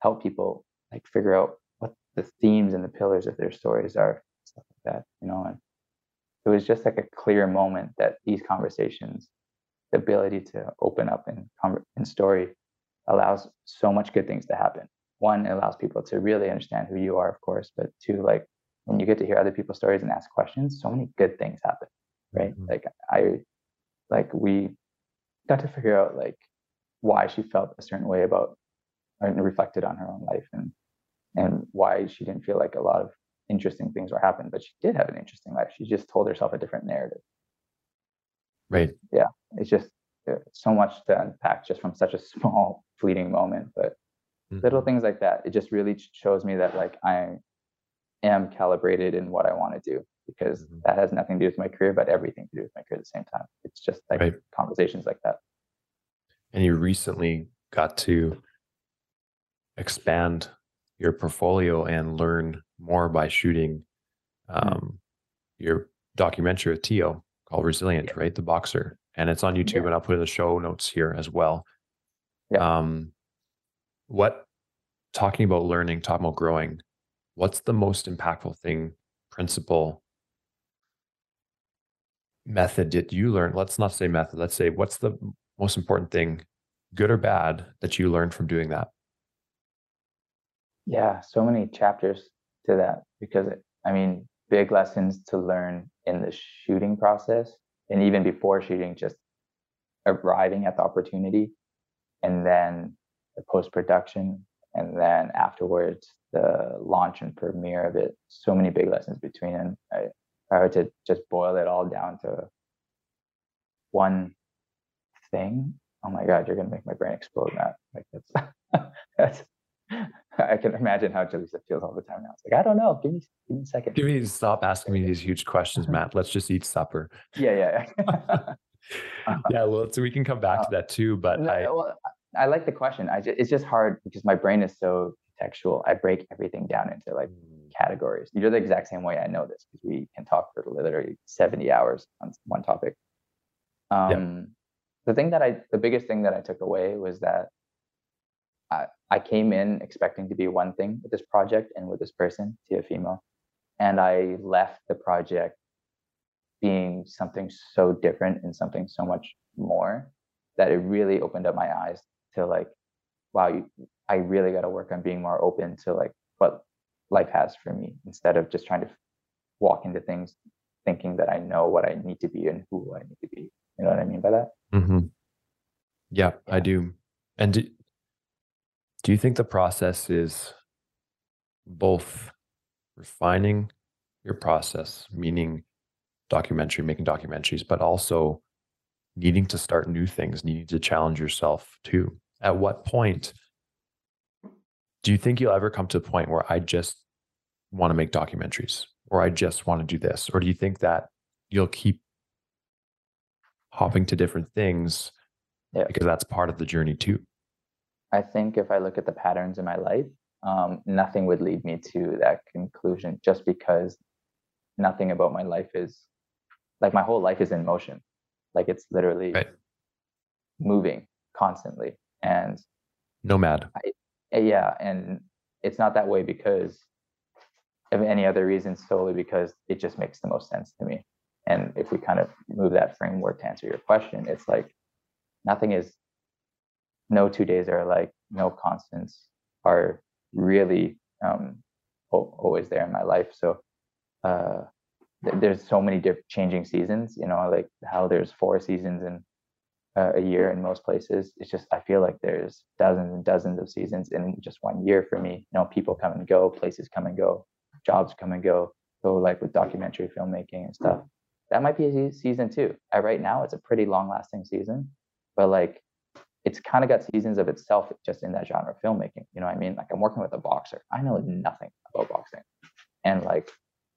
help people like figure out what the themes and the pillars of their stories are stuff like that you know and it was just like a clear moment that these conversations the ability to open up and in story allows so much good things to happen. One, it allows people to really understand who you are, of course, but two, like when you get to hear other people's stories and ask questions, so many good things happen, right? Mm-hmm. Like I, like we got to figure out like why she felt a certain way about and reflected on her own life and and why she didn't feel like a lot of interesting things were happening, but she did have an interesting life. She just told herself a different narrative. Right. Yeah. It's just uh, so much to unpack just from such a small, fleeting moment. But mm-hmm. little things like that, it just really shows me that like I am calibrated in what I want to do because mm-hmm. that has nothing to do with my career, but everything to do with my career at the same time. It's just like right. conversations like that. And you recently got to expand your portfolio and learn more by shooting mm-hmm. um, your documentary with Tio called Resilient, yeah. right? The boxer. And it's on YouTube, yeah. and I'll put in the show notes here as well. Yeah. Um, what talking about learning, talking about growing, what's the most impactful thing, principle, method did you learn? Let's not say method. Let's say what's the most important thing, good or bad, that you learned from doing that? Yeah, so many chapters to that because I mean, big lessons to learn in the shooting process and even before shooting, just arriving at the opportunity and then the post production and then afterwards the launch and premiere of it. So many big lessons between and I, I were to just boil it all down to one thing, oh my god, you're gonna make my brain explode, Matt. Like that's that's I can imagine how Jaleesa feels all the time now. It's like, I don't know. Give me, give me a second. Give me stop asking me these huge questions, Matt. Let's just eat supper. Yeah, yeah, yeah. yeah, well, so we can come back to that too. But no, I, well, I like the question. I just, it's just hard because my brain is so textual. I break everything down into like mm. categories. You're the exact same way. I know this because we can talk for literally 70 hours on one topic. Um, yeah. The thing that I, the biggest thing that I took away was that I, I came in expecting to be one thing with this project and with this person, Teofimo, and I left the project being something so different and something so much more that it really opened up my eyes to like, wow, you, I really got to work on being more open to like what life has for me instead of just trying to walk into things thinking that I know what I need to be and who I need to be. You know what I mean by that? Mm-hmm. Yeah, yeah, I do. And do, you think the process is both refining your process, meaning documentary, making documentaries, but also needing to start new things, needing to challenge yourself too? At what point do you think you'll ever come to a point where I just want to make documentaries or I just want to do this? Or do you think that you'll keep hopping to different things yeah. because that's part of the journey too? I think if I look at the patterns in my life, um, nothing would lead me to that conclusion just because nothing about my life is like my whole life is in motion. Like it's literally right. moving constantly. And nomad. I, yeah. And it's not that way because of any other reason, solely because it just makes the most sense to me. And if we kind of move that framework to answer your question, it's like nothing is no two days are like no constants are really um, always there in my life. So uh, th- there's so many different changing seasons. You know, like how there's four seasons in uh, a year in most places. It's just I feel like there's dozens and dozens of seasons in just one year for me. You know, people come and go, places come and go, jobs come and go. So like with documentary filmmaking and stuff, that might be a season too. Right now, it's a pretty long lasting season, but like it's kind of got seasons of itself just in that genre of filmmaking. You know what I mean? Like I'm working with a boxer. I know nothing about boxing. And like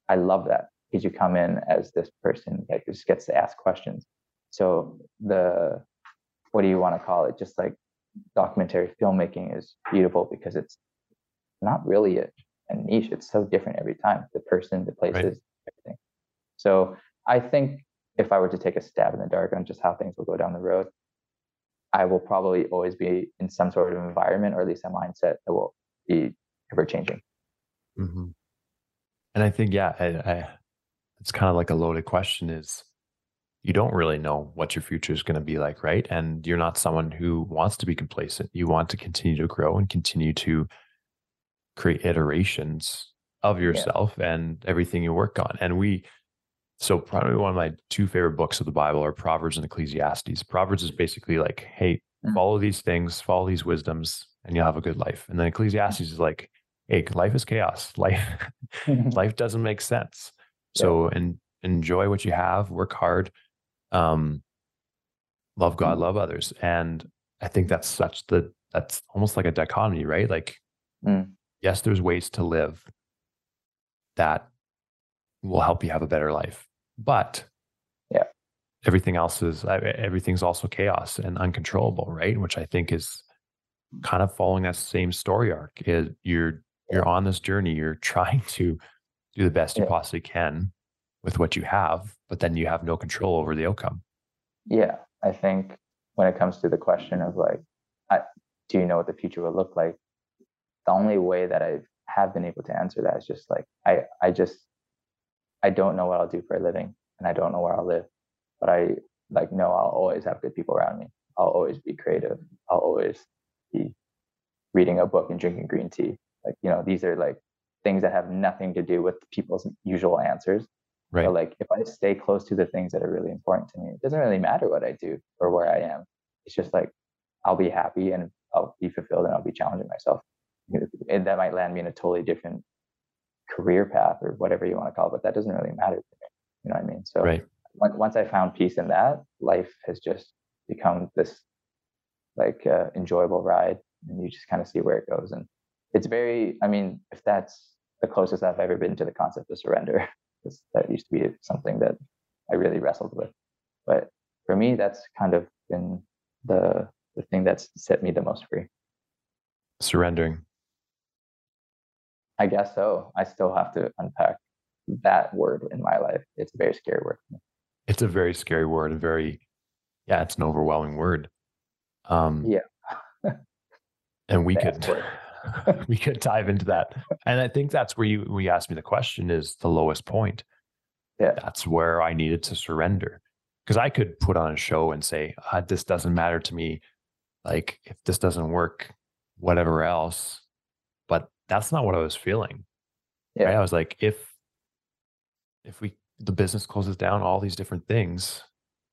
I love that because you come in as this person that just gets to ask questions. So the what do you want to call it? Just like documentary filmmaking is beautiful because it's not really a, a niche. It's so different every time. The person, the places, right. everything. So I think if I were to take a stab in the dark on just how things will go down the road, I will probably always be in some sort of environment or at least a mindset that will be ever changing. Mm-hmm. And I think, yeah, I, I, it's kind of like a loaded question is you don't really know what your future is going to be like, right? And you're not someone who wants to be complacent. You want to continue to grow and continue to create iterations of yourself yeah. and everything you work on. And we, so probably one of my two favorite books of the Bible are Proverbs and Ecclesiastes. Proverbs is basically like, hey, mm. follow these things, follow these wisdoms, and you'll have a good life. And then Ecclesiastes is like, hey, life is chaos. Life life doesn't make sense. So yeah. and enjoy what you have, work hard, um, love God, mm. love others. And I think that's such the that's almost like a dichotomy, right? Like, mm. yes, there's ways to live that will help you have a better life, but yeah, everything else is everything's also chaos and uncontrollable, right? Which I think is kind of following that same story arc. Is you're you're on this journey, you're trying to do the best you possibly can with what you have, but then you have no control over the outcome. Yeah, I think when it comes to the question of like, I, do you know what the future will look like? The only way that I have been able to answer that is just like I, I just, I don't know what I'll do for a living, and I don't know where I'll live, but I like know I'll always have good people around me. I'll always be creative. I'll always be reading a book and drinking green tea. Like you know, these are like things that have nothing to do with people's usual answers Right. like if I stay close to the things that are really important to me, it doesn't really matter what I do or where I am. It's just like I'll be happy and I'll be fulfilled and I'll be challenging myself. And that might land me in a totally different career path or whatever you want to call it, but that doesn't really matter to me. You know what I mean? So right. once I found peace in that, life has just become this like uh, enjoyable ride, and you just kind of see where it goes. And it's very, I mean, if that's the closest I've ever been to the concept of surrender, because that used to be something that I really wrestled with. But for me, that's kind of been the the thing that's set me the most free. Surrendering. I guess so. I still have to unpack that word in my life. It's a very scary word It's a very scary word and very, yeah, it's an overwhelming word. Um, yeah. and we could, we could dive into that. And I think that's where you we asked me the question is the lowest point. Yeah. That's where I needed to surrender. Because I could put on a show and say, ah, this doesn't matter to me. Like if this doesn't work, whatever else. That's not what I was feeling. Yeah. Right? I was like, if if we the business closes down, all these different things,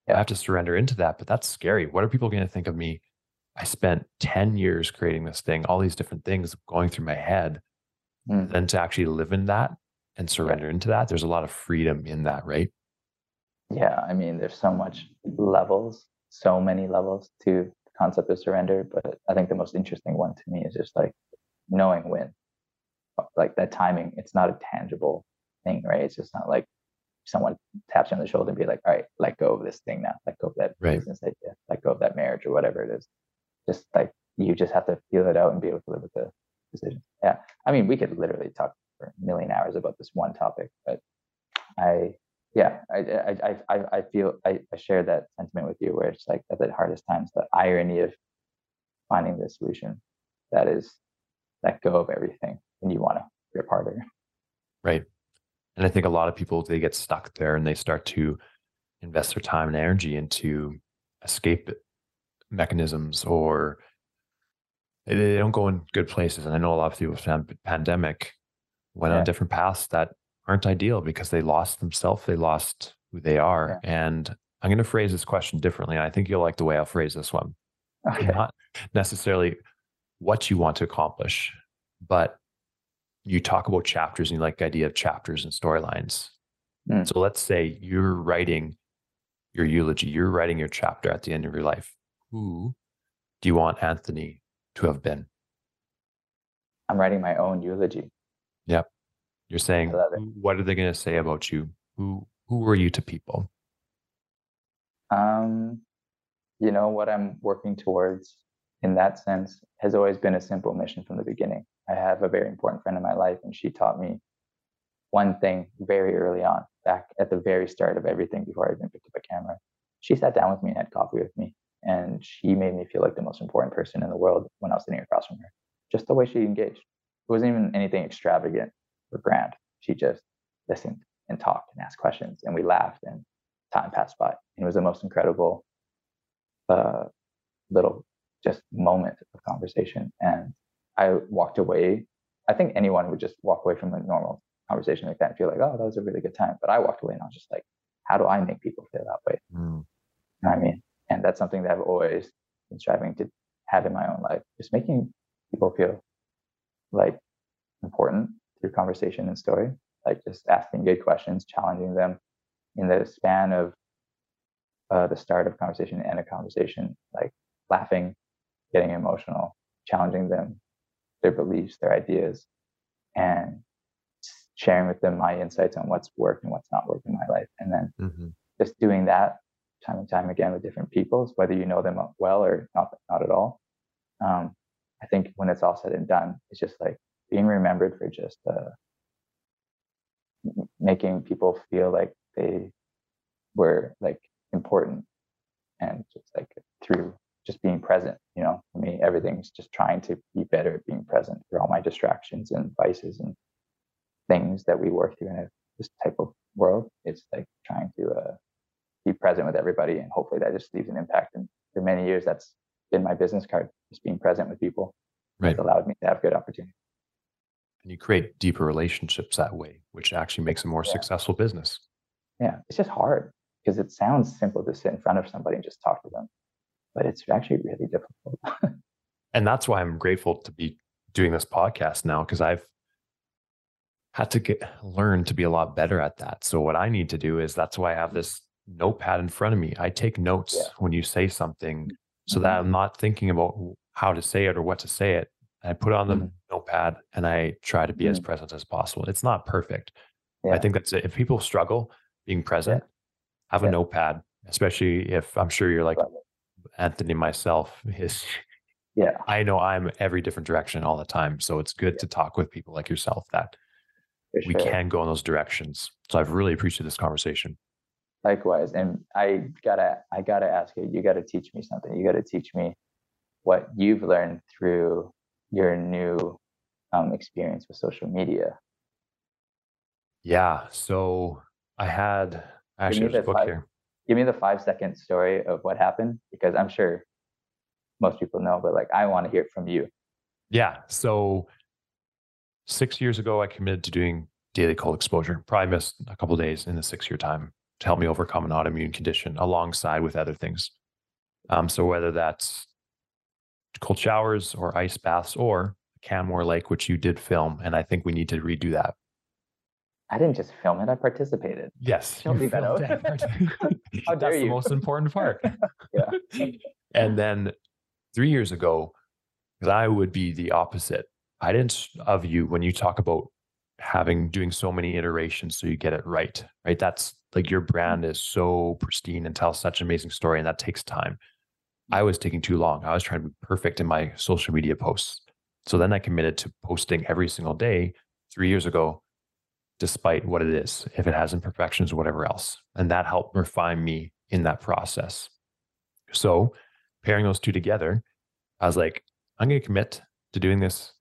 yeah. I have to surrender into that. But that's scary. What are people going to think of me I spent 10 years creating this thing, all these different things going through my head. Mm. Then to actually live in that and surrender into that, there's a lot of freedom in that, right? Yeah. I mean, there's so much levels, so many levels to the concept of surrender. But I think the most interesting one to me is just like knowing when, like that timing, it's not a tangible thing, right? It's just not like someone taps you on the shoulder and be like, all right, let go of this thing now, let go of that right. business idea, let go of that marriage or whatever it is just like you just have to feel it out and be able to live with the decision. Yeah. I mean, we could literally talk for a million hours about this one topic, but I, yeah, I, I, I, I feel I, I share that sentiment with you where it's like at the hardest times, the irony of finding the solution that is let go of everything and you want to rip harder. Right. And I think a lot of people, they get stuck there and they start to invest their time and energy into escape mechanisms or they don't go in good places. And I know a lot of people with pandemic went yeah. on different paths that aren't ideal because they lost themselves, they lost who they are. Yeah. And I'm going to phrase this question differently. And I think you'll like the way I'll phrase this one. Okay. Not necessarily what you want to accomplish, but you talk about chapters and you like the idea of chapters and storylines. Mm. So let's say you're writing your eulogy, you're writing your chapter at the end of your life who do you want Anthony to have been? I'm writing my own eulogy. Yep. You're saying, what are they going to say about you? Who who were you to people? Um, you know what I'm working towards in that sense has always been a simple mission from the beginning. I have a very important friend in my life, and she taught me one thing very early on, back at the very start of everything before I even picked up a camera. She sat down with me and had coffee with me, and she made me feel like the most important person in the world when I was sitting across from her. Just the way she engaged. It wasn't even anything extravagant or grand. She just listened and talked and asked questions, and we laughed, and time passed by. And it was the most incredible uh, little just moment of conversation. And I walked away. I think anyone would just walk away from a normal conversation like that and feel like, oh, that was a really good time. But I walked away and I was just like, how do I make people feel that way? Mm. You know I mean? And that's something that I've always been striving to have in my own life, just making people feel like important through conversation and story, like just asking good questions, challenging them in the span of uh, the start of conversation and a conversation, like laughing, getting emotional, challenging them, their beliefs, their ideas, and sharing with them my insights on what's worked and what's not worked in my life. And then mm-hmm. just doing that time and time again with different people, whether you know them well or not, not at all. Um, I think when it's all said and done, it's just like being remembered for just uh, making people feel like they were like important and just like through just being present you know? For me everything's just trying to be better at being present through all my distractions and vices and things that we work through in a, this type of world. It's like trying to uh, be present with everybody and hopefully that just leaves an impact. And for many years that's been my business card just being present with people. Right. it's allowed me to have good opportunities and you create deeper relationships that way which actually makes a more yeah. successful business. Yeah. It's just hard because it sounds simple to sit in front of somebody and just talk to them but it's actually really difficult and that's why i'm grateful to be doing this podcast now because i've had to get learn to be a lot better at that so what i need to do is that's why i have this notepad in front of me i take notes yeah. when you say something so mm-hmm. that i'm not thinking about how to say it or what to say it I put it on the mm-hmm. notepad and I try to be mm-hmm. as present as possible. It's not perfect. Yeah. I think that's it. If people struggle being present, have a notepad, especially if I'm sure you're like Anthony myself is yeah. I know I'm every different direction all the time. So it's good to talk with people like yourself that we can go in those directions. So I've really appreciated this conversation. Likewise. And I gotta I gotta ask you, you gotta teach me something. You gotta teach me what you've learned through your new um, experience with social media. Yeah. So I had actually there's a book five, here. Give me the five second story of what happened because I'm sure most people know, but like I want to hear it from you. Yeah. So six years ago, I committed to doing daily cold exposure. Probably missed a couple days in the six year time to help me overcome an autoimmune condition alongside with other things. Um, so whether that's cold showers or ice baths or Canmore Lake, which you did film, and I think we need to redo that. I didn't just film it; I participated. Yes, Show me that out. How dare That's you? the most important part. yeah. And then three years ago, because I would be the opposite. I didn't of you when you talk about having doing so many iterations so you get it right. Right. That's like your brand is so pristine and tells such an amazing story, and that takes time. I was taking too long. I was trying to be perfect in my social media posts. So then I committed to posting every single day three years ago, despite what it is, if it has imperfections whatever else. And that helped refine me in that process. So pairing those two together, I was like, I'm going to commit to doing this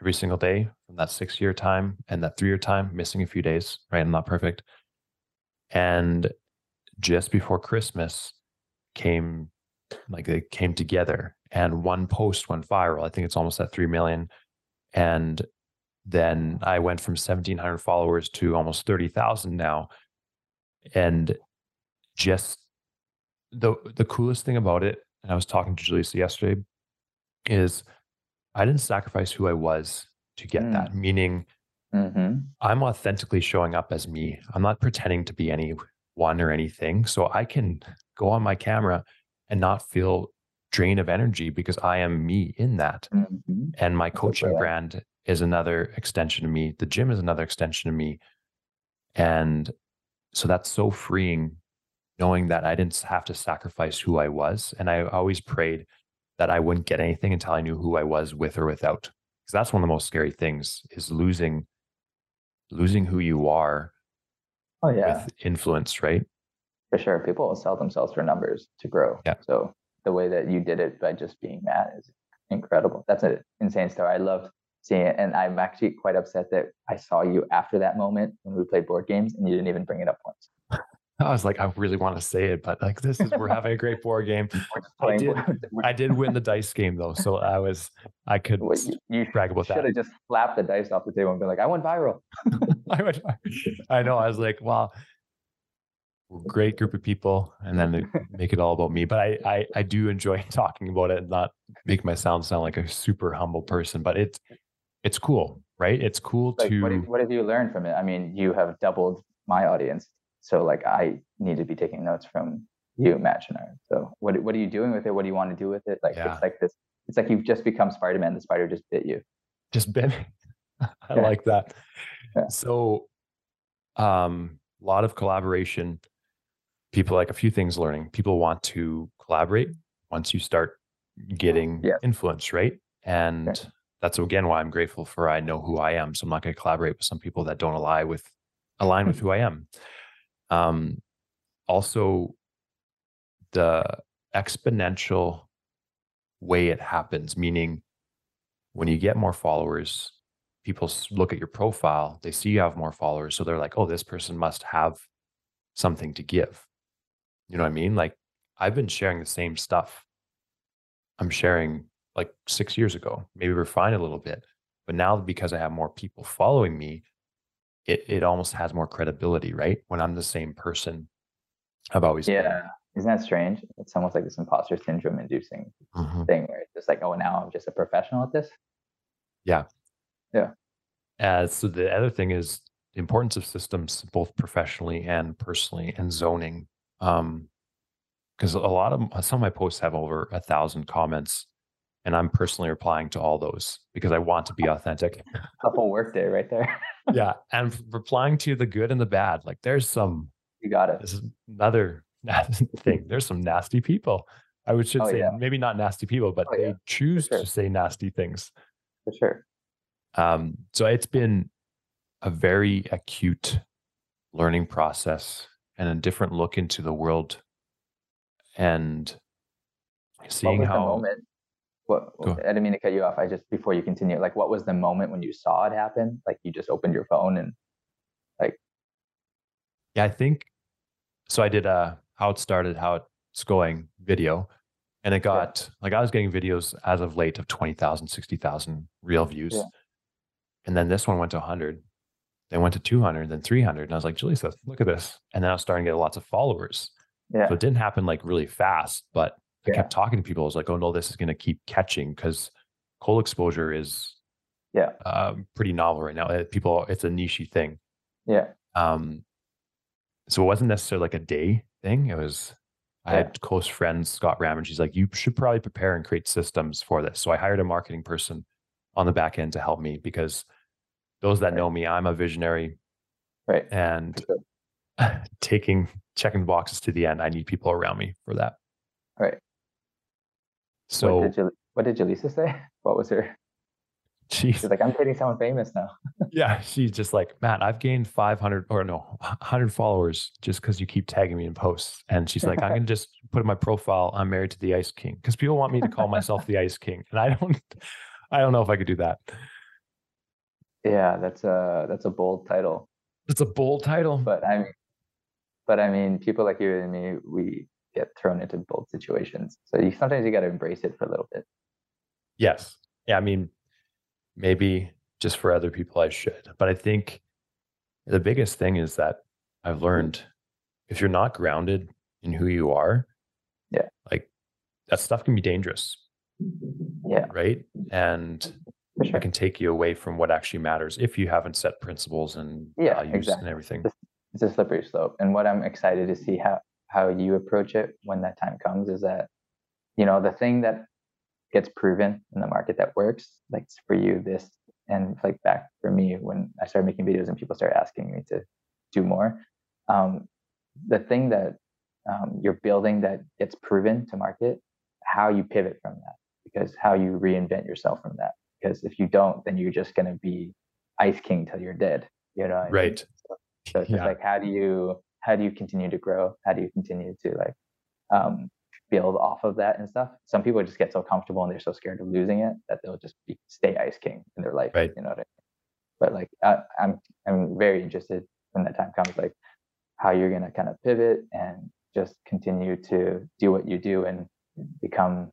every single day from that six year time and that three year time, missing a few days, right? I'm not perfect. And just before Christmas came like they came together and one post went viral. I think it's almost at 3 million. And then I went from 1700 followers to almost 30,000 now. And just the the coolest thing about it, and I was talking to Jaleesa yesterday, is I didn't sacrifice who I was to get mm. that. Meaning, mm-hmm. I'm authentically showing up as me. I'm not pretending to be anyone or anything. So I can go on my camera and not feel drain of energy because I am me in that. Mm-hmm. And my coaching brand is another extension of me. The gym is another extension of me. And so that's so freeing knowing that I didn't have to sacrifice who I was. And I always prayed that I wouldn't get anything until I knew who I was with or without. Because that's one of the most scary things is losing losing who you are oh, yeah. with influence, right? For sure. People will sell themselves for numbers to grow. Yeah. So the way that you did it by just being Matt is incredible. That's an insane story. I loved seeing it. And I'm actually quite upset that I saw you after that moment when we played board games and you didn't even bring it up once. I was like, I really want to say it, but like this is we're having a great board game. I did, I did win the dice game though, so I was I could well, you, you brag about that. Should have just slapped the dice off the table and been like, I went viral. I went. I know. I was like, well, great group of people and then they make it all about me but I, I i do enjoy talking about it and not make my sound sound like a super humble person but it's it's cool right? It's cool like, to what, did, what have you learned from it? I mean, you have doubled my audience, so like I need to be taking notes from you, Chenard. So what what are you doing with it? What do you want to do with it? Like Yeah. it's like this. It's like you've just become Spider Man. The spider just bit you. just bit. I Yeah. like that. Yeah. So um a lot of collaboration. People like a few things learning. People want to collaborate once you start getting Yes. influence, right? And that's again why I'm grateful for I know who I am. So I'm not going to collaborate with some people that don't align with align with who I am. Um also the exponential way it happens, meaning when you get more followers, people look at your profile, they see you have more followers. So they're like, oh, this person must have something to give. You know what I mean? Like, I've been sharing the same stuff I'm sharing like six years ago, maybe refine a little bit. But now, because I have more people following me, it, it almost has more credibility, right? When I'm the same person I've always been. Yeah, isn't that strange? It's almost like this imposter syndrome inducing Mhm. thing where it's just like, oh, now I'm just a professional at this. Yeah. Yeah. Uh, so the other thing is the importance of systems, both professionally and personally, and zoning. Um, because a lot of some of my posts have over a thousand comments, and I'm personally replying to all those because I want to be authentic. Couple work day right there. yeah, and replying to the good and the bad. Like there's some. you got it. This is another thing. There's some nasty people. I would should Oh, say yeah. maybe not nasty people, but Oh, they yeah, choose sure. to say nasty things. For sure. Um, so it's been a very acute learning process and a different look into the world and seeing how? What I didn't mean to cut you off. I just before you continue, like what was the moment when you saw it happen? Like you just opened your phone and like yeah i think so i did a how it started how it's going video and it got like i was getting videos as of late of 20000 60000 reel views Yeah. and then this one went to 100 then went to 200 then 300 and i was like Jaleesa look at this and then i was starting to get lots of followers yeah, So it didn't happen like really fast, but I Yeah. kept talking to people. I was like, oh no, this is going to keep catching because cold exposure is Yeah. um, pretty novel right now. Uh, People, it's a nichey thing. yeah, Um, so it wasn't necessarily like a day thing. It was, I Yeah. had close friends, Scott Ram, and she's like, you should probably prepare and create systems for this. So I hired a marketing person on the back end to help me because those that Right. know me, I'm a visionary right. and Sure. taking, checking the boxes to the end. I need people around me for that. Right. So what did you what did Jaleesa say? What was her? she's She's like, I'm dating someone famous now. yeah, she's just like, Matt, I've gained 500 or no, 100 followers just because you keep tagging me in posts. And she's like, I'm to just put in my profile, I'm married to the Ice King because people want me to call myself the Ice King. And I don't, I don't know if I could do that. Yeah, that's a that's a bold title. It's a bold title. But I mean but I mean people like you and me, we get thrown into bold situations. So you sometimes you gotta embrace it for a little bit. yes. Yeah. I mean, maybe just for other people, I should. But I think the biggest thing is that I've learned if you're not grounded in who you are, Yeah. like that stuff can be dangerous. Yeah, Right. And sure. it can take you away from what actually matters if you haven't set principles and Yeah, values exactly. and everything. it's a slippery slope. And what I'm excited to see how how you approach it when that time comes is that, you know, the thing that gets proven in the market that works, like for you, this and like back for me when I started making videos and people started asking me to do more. Um, the thing that um, you're building that gets proven to market, how you pivot from that, because how you reinvent yourself from that. Because if you don't, then you're just going to be Ice King till you're dead. You know, what I mean? Right. So it's just like how do you how do you continue to grow? How do you continue to like um, build off of that and stuff? Some people just get so comfortable and they're so scared of losing it that they'll just be, stay ice king in their life. Right. You know what I mean? But like I, I'm I'm very interested when that time comes, like how you're gonna kind of pivot and just continue to do what you do and become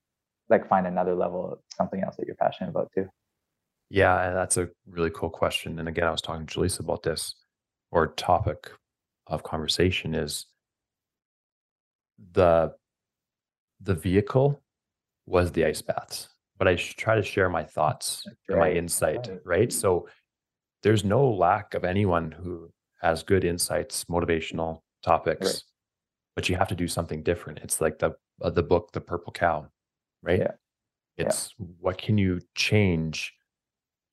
like find another level of something else that you're passionate about too. Yeah. That's a really cool question. And again, I was talking to Jaleesa about this or topic of conversation is the the vehicle was the ice baths, but I try to share my thoughts and my insight, right. right? So there's no lack of anyone who has good insights, motivational topics, Right. but you have to do something different. It's like the uh, the book, The Purple Cow, right? Yeah. Yeah. It's what can you change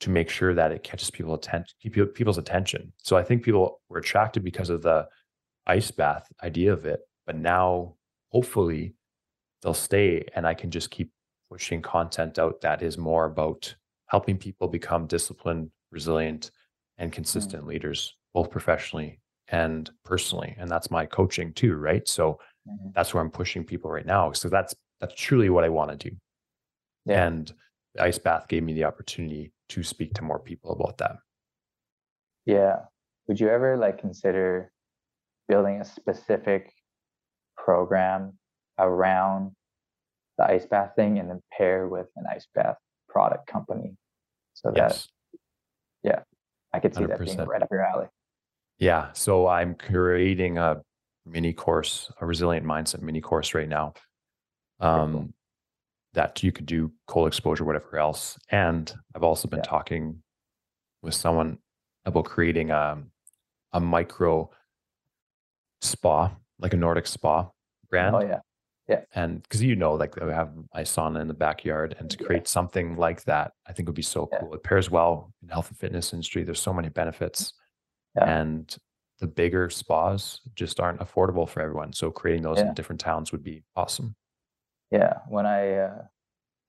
to make sure that it catches people attention, people's attention. So I think people were attracted because of the ice bath idea of it, but now hopefully they'll stay and I can just keep pushing content out that is more about helping people become disciplined, resilient, and consistent leaders, both professionally and personally. And that's my coaching too, right? So Mhm. that's where I'm pushing people right now. So that's that's truly what I want to do. Yeah. And the ice bath gave me the opportunity to speak to more people about that. Yeah. Would you ever like consider building a specific program around the ice bath thing and then pair with an ice bath product company so that Yes. Yeah. I could see that being right up your alley? Yeah. So I'm creating a mini course, a resilient mindset mini course right now. Um, that you could do cold exposure, whatever else. And I've also been Yeah. talking with someone about creating a, a micro spa, like a Nordic spa brand. Oh yeah. Yeah. And because you know, like I have my sauna in the backyard, and to Yeah. create something like that, I think would be so Yeah. cool. It pairs well in health and fitness industry. There's so many benefits, Yeah. and the bigger spas just aren't affordable for everyone. So creating those Yeah. in different towns would be awesome. Yeah. When I uh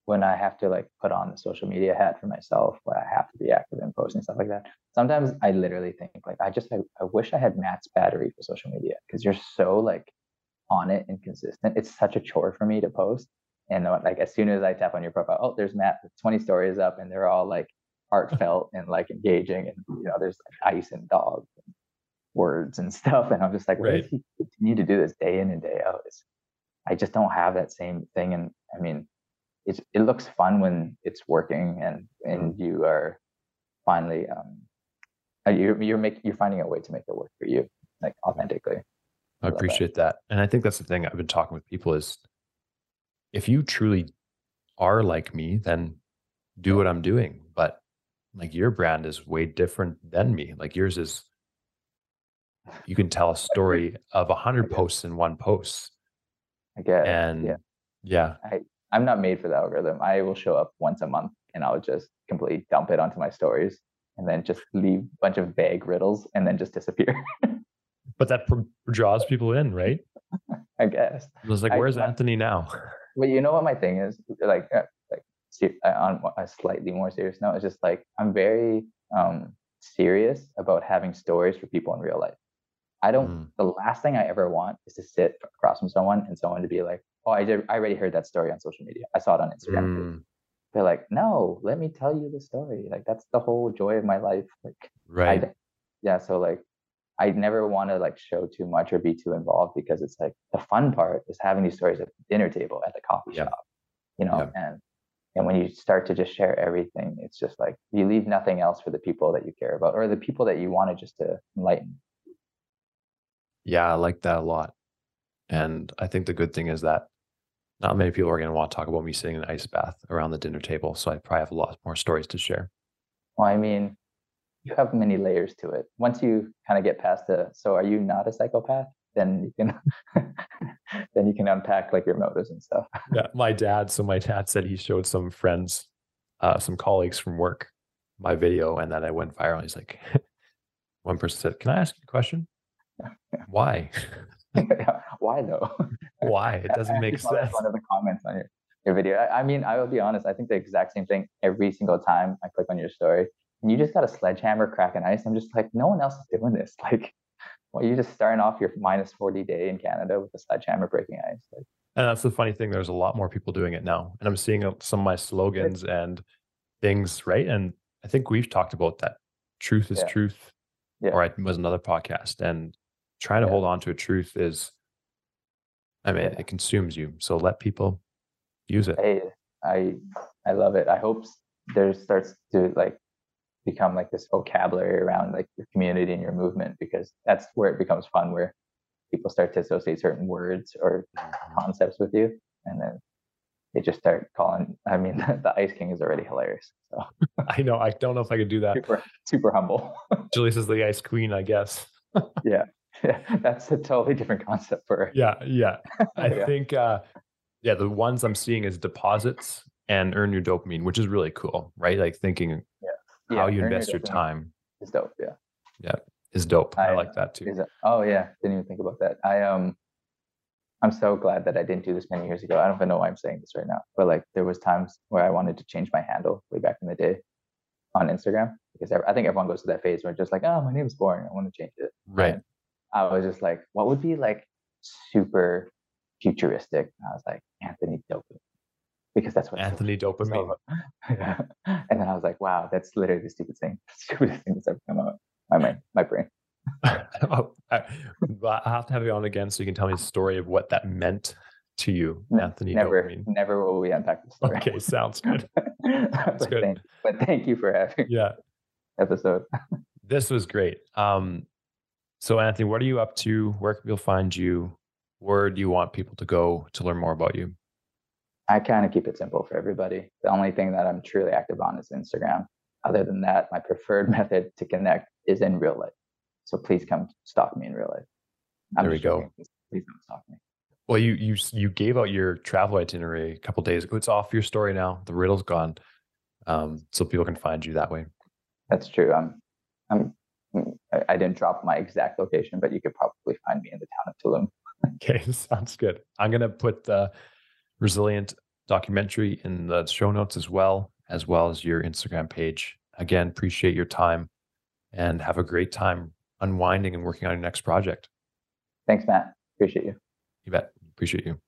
when I have to like put on the social media hat for myself, where I have to be active and posting stuff like that. Sometimes I literally think like I just I, I wish I had Matt's battery for social media because you're so like on it and consistent. It's such a chore for me to post. And like as soon as I tap on your profile, oh, there's Matt with 20 stories up, and they're all like heartfelt and like engaging, and you know, there's like ice and dogs and words and stuff. And I'm just like, why Right. does he continue to do this day in and day out? It's, I just don't have that same thing. And I mean, it's, it looks fun when it's working and and you are finally um uh, you're you're making you're finding a way to make it work for you like authentically. I that. appreciate that. And I think that's the thing I've been talking with people is if you truly are like me, then do what I'm doing. But like your brand is way different than me. Like yours is you can tell a story of a hundred posts in one post. I guess. And yeah, yeah, I, I'm not made for the algorithm. I will show up once a month and I'll just completely dump it onto my stories and then just leave a bunch of vague riddles and then just disappear. but that pr- draws people in, right? I guess. It was like, where's I- Anthony now? But you know what my thing is? Like, uh, like uh, on a slightly more serious note, it's just like I'm very um serious about having stories for people in real life. I don't. Mm. The last thing I ever want is to sit across from someone and someone to be like, "Oh, I did. I already heard that story on social media. I saw it on Instagram." too." Mm, They're like, "No, let me tell you the story. Like that's the whole joy of my life." Like, right. I, yeah. So like, I never want to like show too much or be too involved because it's like the fun part is having these stories at the dinner table at the coffee Yeah. shop, you know, Yeah. and and when you start to just share everything, it's just like you leave nothing else for the people that you care about or the people that you wanted just to enlighten. Yeah, I like that a lot. And I think the good thing is that not many people are going to want to talk about me sitting in an ice bath around the dinner table. So I probably have a lot more stories to share. Well, I mean, you have many layers to it. Once you kind of get past the, so are you not a psychopath? Then you can, then you can unpack like your motives and stuff. Yeah, my dad. So my dad said he showed some friends, uh, some colleagues from work, my video, and then I went viral. He's like, one person said, "Can I ask you a question? Why? Why though? Why? It doesn't make sense." One of the comments on your, your video. I, I mean, I will be honest. I think the exact same thing every single time I click on your story, and you just got a sledgehammer cracking ice. I'm just like, no one else is doing this. Like, well, you're just starting off your minus 40 day in Canada with a sledgehammer breaking ice. Like, And that's the funny thing. There's a lot more people doing it now, and I'm seeing uh, some of my slogans and things. Right, and I think we've talked about that. Truth is Yeah. truth, Yeah. or it was another podcast, and trying to Yeah. hold on to a truth is, I mean, Yeah. it consumes you. So let people use it. hey, I I love it. I hope there starts to like become like this vocabulary around like your community and your movement because that's where it becomes fun where people start to associate certain words or mm-hmm. concepts with you and then they just start calling. I mean, the Ice King is already hilarious. So I know. I don't know if I could do that. super super humble. Jaleesa is the ice queen, I guess. yeah, that's a totally different concept for. Yeah, yeah. I Yeah. think uh yeah, the ones I'm seeing is deposits and earn your dopamine, which is really cool, right? Like thinking how you invest your dopamine time is dope. Yeah. Yeah is dope. I, I- like that too. Is it? Oh yeah, didn't even think about that. I um, I'm so glad that I didn't do this many years ago. I don't even know why I'm saying this right now, but like there was times where I wanted to change my handle way back in the day on Instagram because I I think everyone goes to that phase where it's just like, oh, my name is boring. I want to change it. Right. I was just like, what would be like super futuristic? And I was like, Anthony Dopamine, because that's what Anthony dopamine. yeah. And then I was like, wow, that's literally the stupidest thing, stupidest thing that's ever come out my mind, my brain. oh, I, I have to have you on again so you can tell me a story of what that meant to you, Anthony Never, dopamine. never will we unpack the story. Okay, sounds good. but, good. Thank, but thank you for having Yeah. episode. This was great. Um, so Anthony, what are you up to? Where can people find you? Where do you want people to go to learn more about you? I kind of keep it simple for everybody. The only thing that I'm truly active on is Instagram. Other than that, my preferred method to connect is in real life. So please come stalk me in real life. There we go. joking. Please, don't stalk me. Well, you you you gave out your travel itinerary a couple days ago. It's off your story now. The riddle's gone, um, so people can find you that way. That's true. I'm, I'm, I- I didn't drop my exact location, but you could probably find me in the town of Tulum. Okay, sounds good. I'm gonna put the resilient documentary in the show notes as well, as well as your Instagram page. Again, appreciate your time, and have a great time unwinding and working on your next project. Thanks, Matt. Appreciate you. You bet. Appreciate you.